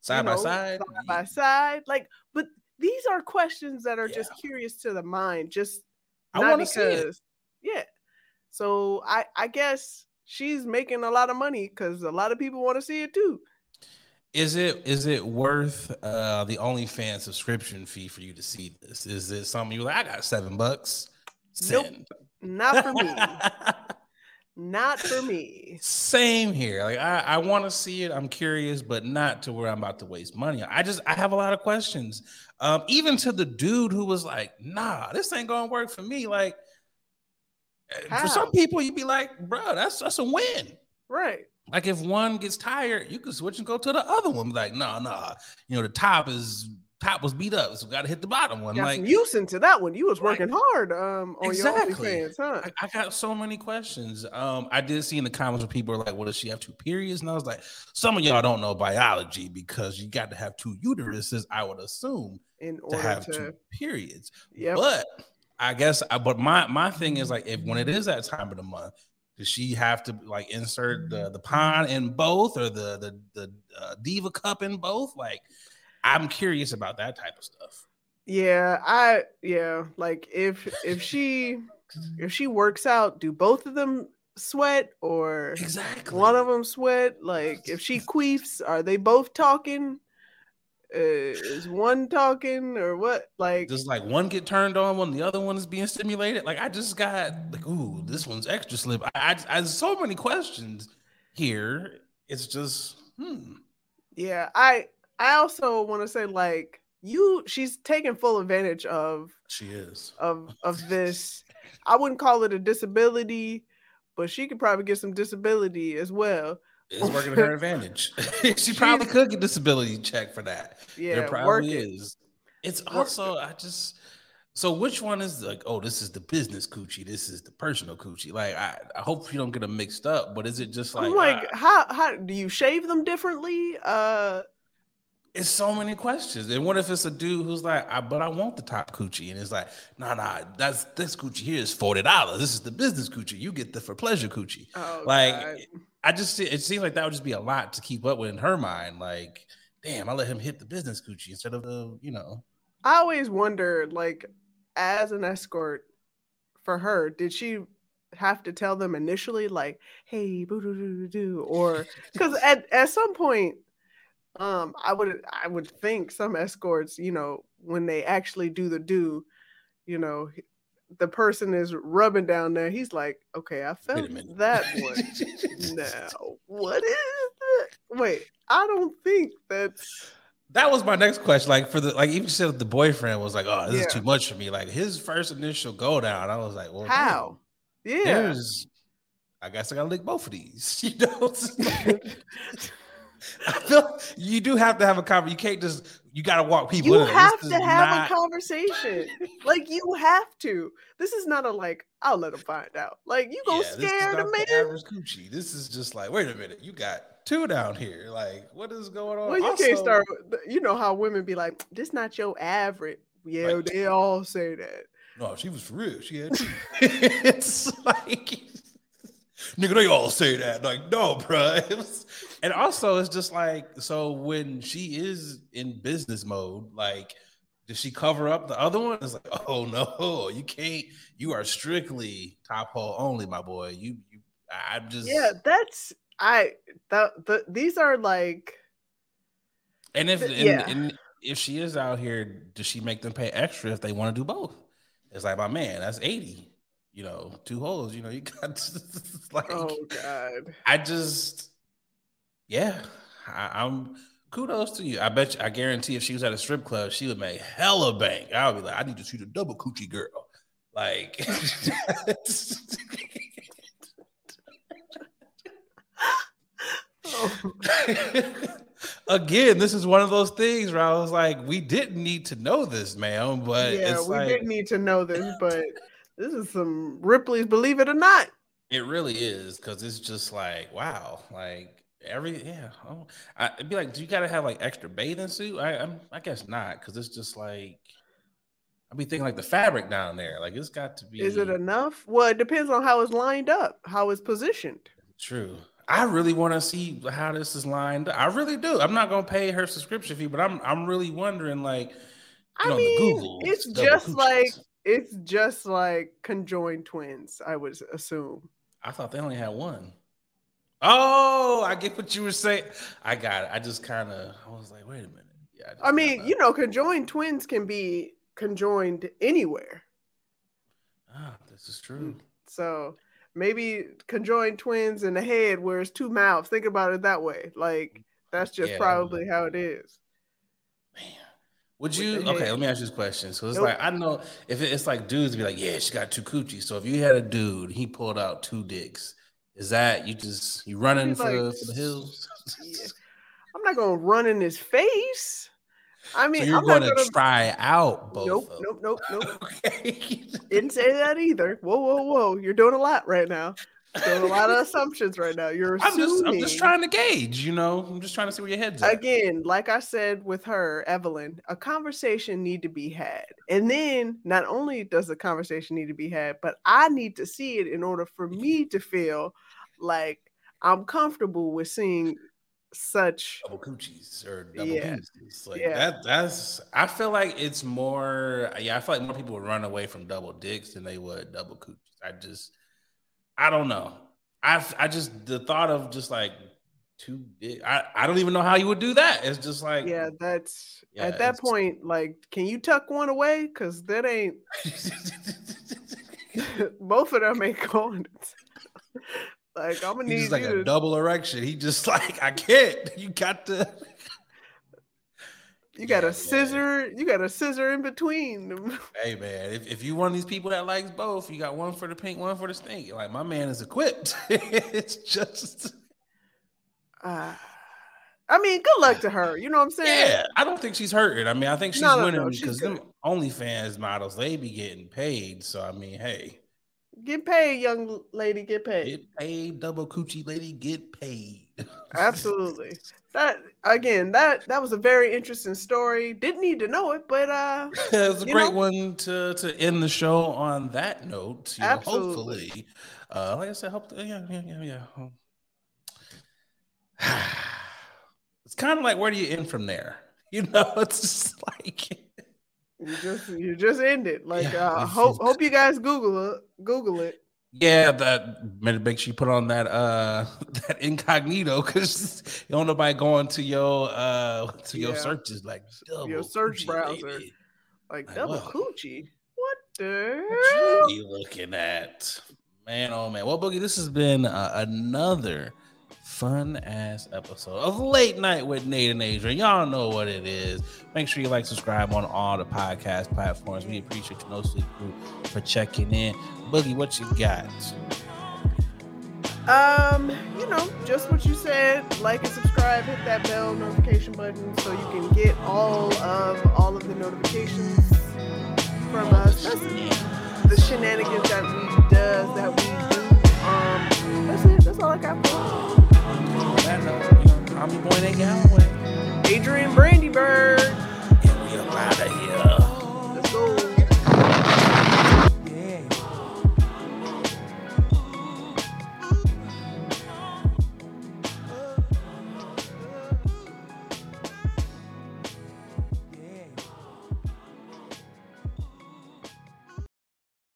Speaker 1: side by
Speaker 2: know,
Speaker 1: side.
Speaker 2: side by side? Like, but these are questions that are just curious to the mind, just
Speaker 1: I
Speaker 2: not
Speaker 1: wanna see it.
Speaker 2: because yeah. So I I guess she's making a lot of money because a lot of people want to see it too.
Speaker 1: Is it is it worth uh the OnlyFans subscription fee for you to see this? Is it something you're like, I got seven bucks?
Speaker 2: Nope. Not for me. Not for me.
Speaker 1: Same here. Like I, I want to see it. I'm curious, but not to where I'm about to waste money. I just I have a lot of questions. Um, even to the dude who was like, nah, this ain't gonna work for me. Like uh, for some people, you'd be like, bro, that's that's a win.
Speaker 2: Right.
Speaker 1: Like if one gets tired, you can switch and go to the other one. Like, no, no, you know, the top is top was beat up, so we gotta hit the bottom one.
Speaker 2: Got
Speaker 1: like
Speaker 2: some use into that one. You was working hard um on
Speaker 1: Exactly.
Speaker 2: your OnlyFans, huh?
Speaker 1: I, I got so many questions. Um, I did see in the comments where people are like, "Well, does she have two periods?" And I was like, "Some of y'all don't know biology because you got to have two uteruses, I would assume,
Speaker 2: In order to
Speaker 1: have
Speaker 2: to,
Speaker 1: two periods."
Speaker 2: Yeah,
Speaker 1: But I guess, I, but my my thing is like, if when it is that time of the month, does she have to like insert the the pond in both or the the the uh, diva cup in both? Like, I'm curious about that type of stuff.
Speaker 2: Yeah, I yeah, like if if she if she works out, do both of them sweat or
Speaker 1: Exactly.
Speaker 2: one of them sweat? Like if she queefs, are they both talking? Uh, is one talking or what? Like
Speaker 1: Does like one get turned on when the other one is being stimulated? Like I just got like, ooh, this one's extra slip. I, I, I so many questions here. It's just, hmm.
Speaker 2: yeah, I I also want to say like you she's taking full advantage of
Speaker 1: She is.
Speaker 2: of of this. I wouldn't call it a disability, but she could probably get some disability as well.
Speaker 1: It's working to her advantage. she probably could get disability check for that.
Speaker 2: Yeah,
Speaker 1: there probably
Speaker 2: it.
Speaker 1: is. It's also I just so which one is like, oh, this is the business coochie, this is the personal coochie. Like I, I hope you don't get them mixed up, but is it just like,
Speaker 2: I'm like,
Speaker 1: ah,
Speaker 2: how how do you shave them differently? Uh,
Speaker 1: it's so many questions. And what if it's a dude who's like, I, but I want the top coochie, and it's like, nah, nah, that's this coochie here is forty dollars. This is the business coochie. You get the for pleasure coochie.
Speaker 2: Oh,
Speaker 1: like,
Speaker 2: God.
Speaker 1: I just it seems like that would just be a lot to keep up with in her mind. Like, damn, I let him hit the business coochie instead of the, you know.
Speaker 2: I always wondered, like, as an escort for her, did she have to tell them initially, like, "Hey, boo doo doo doo doo," or because at at some point, um, I would I would think some escorts, you know, when they actually do the do, you know, the person is rubbing down there. He's like, "Okay, I felt that one." now, what is that? Wait, I don't think that's.
Speaker 1: That was my next question. Like for the like, even said the boyfriend was like, "Oh, this
Speaker 2: Yeah.
Speaker 1: is too much for me." Like his first initial go down, I was like, "Well,
Speaker 2: How?
Speaker 1: damn,
Speaker 2: Yeah.
Speaker 1: There's, I guess I gotta lick both of these. You know, like- I feel you do have to have a conversation. You can't just you gotta walk people.
Speaker 2: You
Speaker 1: in. This
Speaker 2: have to have
Speaker 1: not-
Speaker 2: a conversation. like you have to. This is not a like, I'll let them find out. Like you gonna
Speaker 1: Yeah,
Speaker 2: scare the man.
Speaker 1: average coochie. This is just like, wait a minute, you got two down here. Like, what is going on?
Speaker 2: Well, you can't start. You know how women be like, "This not your average." Yeah, they all say that.
Speaker 1: No, she was for real. She had two. it's like nigga, they all say that. Like, no, bro. It was, and also it's just like, so when she is in business mode, like, does she cover up the other one? It's like, oh no, you can't, you are strictly top hole only, my boy. You you I'm just
Speaker 2: Yeah, that's I. That the these are like.
Speaker 1: and if
Speaker 2: th-
Speaker 1: and,
Speaker 2: yeah.
Speaker 1: and if she is out here, does she make them pay extra if they want to do both? It's like, my man, that's 80. You know, two holes, you know, you got like
Speaker 2: Oh God.
Speaker 1: I just, yeah, I, I'm kudos to you. I bet you, I guarantee if she was at a strip club, she would make hella bank. I would be like, I need to shoot a double coochie girl. Like, again, this is one of those things where I was like, we didn't need to know this, man. But
Speaker 2: yeah, we
Speaker 1: like,
Speaker 2: didn't need to know this, but this is some Ripley's Believe It or Not.
Speaker 1: It really is because it's just like wow, like every yeah. Oh, I, it'd be like, do you gotta have like extra bathing suit? I I'm, I guess not because it's just like I'd be thinking like the fabric down there, like it's got to be.
Speaker 2: Is it enough? Well, it depends on how it's lined up, how it's positioned.
Speaker 1: true? I really want to see how this is lined up. I really do. I'm not gonna pay her subscription fee, but I'm I'm really wondering like.
Speaker 2: I
Speaker 1: know,
Speaker 2: mean,
Speaker 1: Google,
Speaker 2: it's just
Speaker 1: coochies.
Speaker 2: like it's just like conjoined twins. I would assume.
Speaker 1: I thought they only had one. Oh, I get what you were saying. I got it. I just kind of I was like, wait a minute. Yeah. just
Speaker 2: I mean, you know, conjoined twins can be conjoined anywhere.
Speaker 1: Ah, this is true.
Speaker 2: So maybe conjoined twins in the head where it's two mouths. Think about it that way. Like that's just
Speaker 1: Yeah,
Speaker 2: probably how it is.
Speaker 1: Man, would you? Okay, let me ask you this question. So it's
Speaker 2: Nope.
Speaker 1: like I know if it- it's like dudes be like, yeah, she got two coochies. So if you had a dude, he pulled out two dicks. Is that you just you running for,
Speaker 2: like,
Speaker 1: the, for the hills?
Speaker 2: Yeah. I'm not gonna run in his face. I mean,
Speaker 1: so you're
Speaker 2: I'm
Speaker 1: to
Speaker 2: gonna.
Speaker 1: try out both.
Speaker 2: Nope, nope, nope, nope.
Speaker 1: Okay.
Speaker 2: Didn't say that either. Whoa, whoa, whoa! You're doing a lot right now. Doing a lot of assumptions right now. You're
Speaker 1: I'm just I'm just trying to gauge. You know, I'm just trying to see where your head's at.
Speaker 2: again, like I said with her, Evelyn, a conversation need to be had. And then not only does the conversation need to be had, but I need to see it in order for me to feel like I'm comfortable with seeing such
Speaker 1: double coochies or double
Speaker 2: Yeah.
Speaker 1: Like
Speaker 2: Yeah.
Speaker 1: that that's I feel like it's more yeah, I feel like more people would run away from double dicks than they would double coochies. I just I don't know. I I just the thought of just like two dick I, I don't even know how you would do that. It's just like
Speaker 2: yeah, that's
Speaker 1: Yeah,
Speaker 2: at that point, like, can you tuck one away? Cause that ain't both of them ain't going. like I'm gonna
Speaker 1: He's
Speaker 2: need
Speaker 1: like
Speaker 2: you
Speaker 1: a
Speaker 2: to
Speaker 1: double erection. He just like I can't. You got to
Speaker 2: you got
Speaker 1: Yeah,
Speaker 2: a scissor, you got a scissor in between them.
Speaker 1: Hey man, if, if you one of these people that likes both, you got one for the pink, one for the stink. Like my man is equipped. it's just
Speaker 2: Uh, I mean, good luck to her. You know what I'm saying?
Speaker 1: yeah. I don't think she's hurting. I mean, I think she's
Speaker 2: No, no,
Speaker 1: winning
Speaker 2: no,
Speaker 1: because them OnlyFans models they be getting paid. So I mean, hey,
Speaker 2: Get paid, young lady. Get paid.
Speaker 1: get paid, double coochie lady, get paid.
Speaker 2: Absolutely. That again, that that was a very interesting story. Didn't need to know it, but uh,
Speaker 1: it's a great
Speaker 2: know?
Speaker 1: one to to end the show on that note. You know,
Speaker 2: Absolutely.
Speaker 1: hopefully, uh, like I said, hope yeah, yeah, yeah, yeah. It's kind of like where do you end from there? You know, it's just like
Speaker 2: you just you just end it. Like
Speaker 1: Yeah,
Speaker 2: uh, hope hope you guys Google it. Google it.
Speaker 1: Yeah, that make sure you put on that uh that incognito because you don't nobody going to your uh to your
Speaker 2: Yeah.
Speaker 1: searches like
Speaker 2: Your search
Speaker 1: coochie,
Speaker 2: browser. Like
Speaker 1: Like,
Speaker 2: double
Speaker 1: whoa.
Speaker 2: coochie. What the
Speaker 1: What you looking at? Man, oh man. Well, Boogie, this has been uh, another fun ass episode of Late Night with Nate and Adrian. Y'all know what it is. Make sure you like, subscribe on all the podcast platforms. We appreciate the No Sleep Crew for checking in. Boogie, what you got?
Speaker 2: Um, you know, just what you said. Like and subscribe, hit that bell notification button so you can get all of all of the notifications from us. That's the shenanigans that we does that we do. Um, that's it. That's all I got for
Speaker 1: I'm your boy Nate Galloway.
Speaker 2: Adrian Brandy Bird.
Speaker 1: And we up out of here.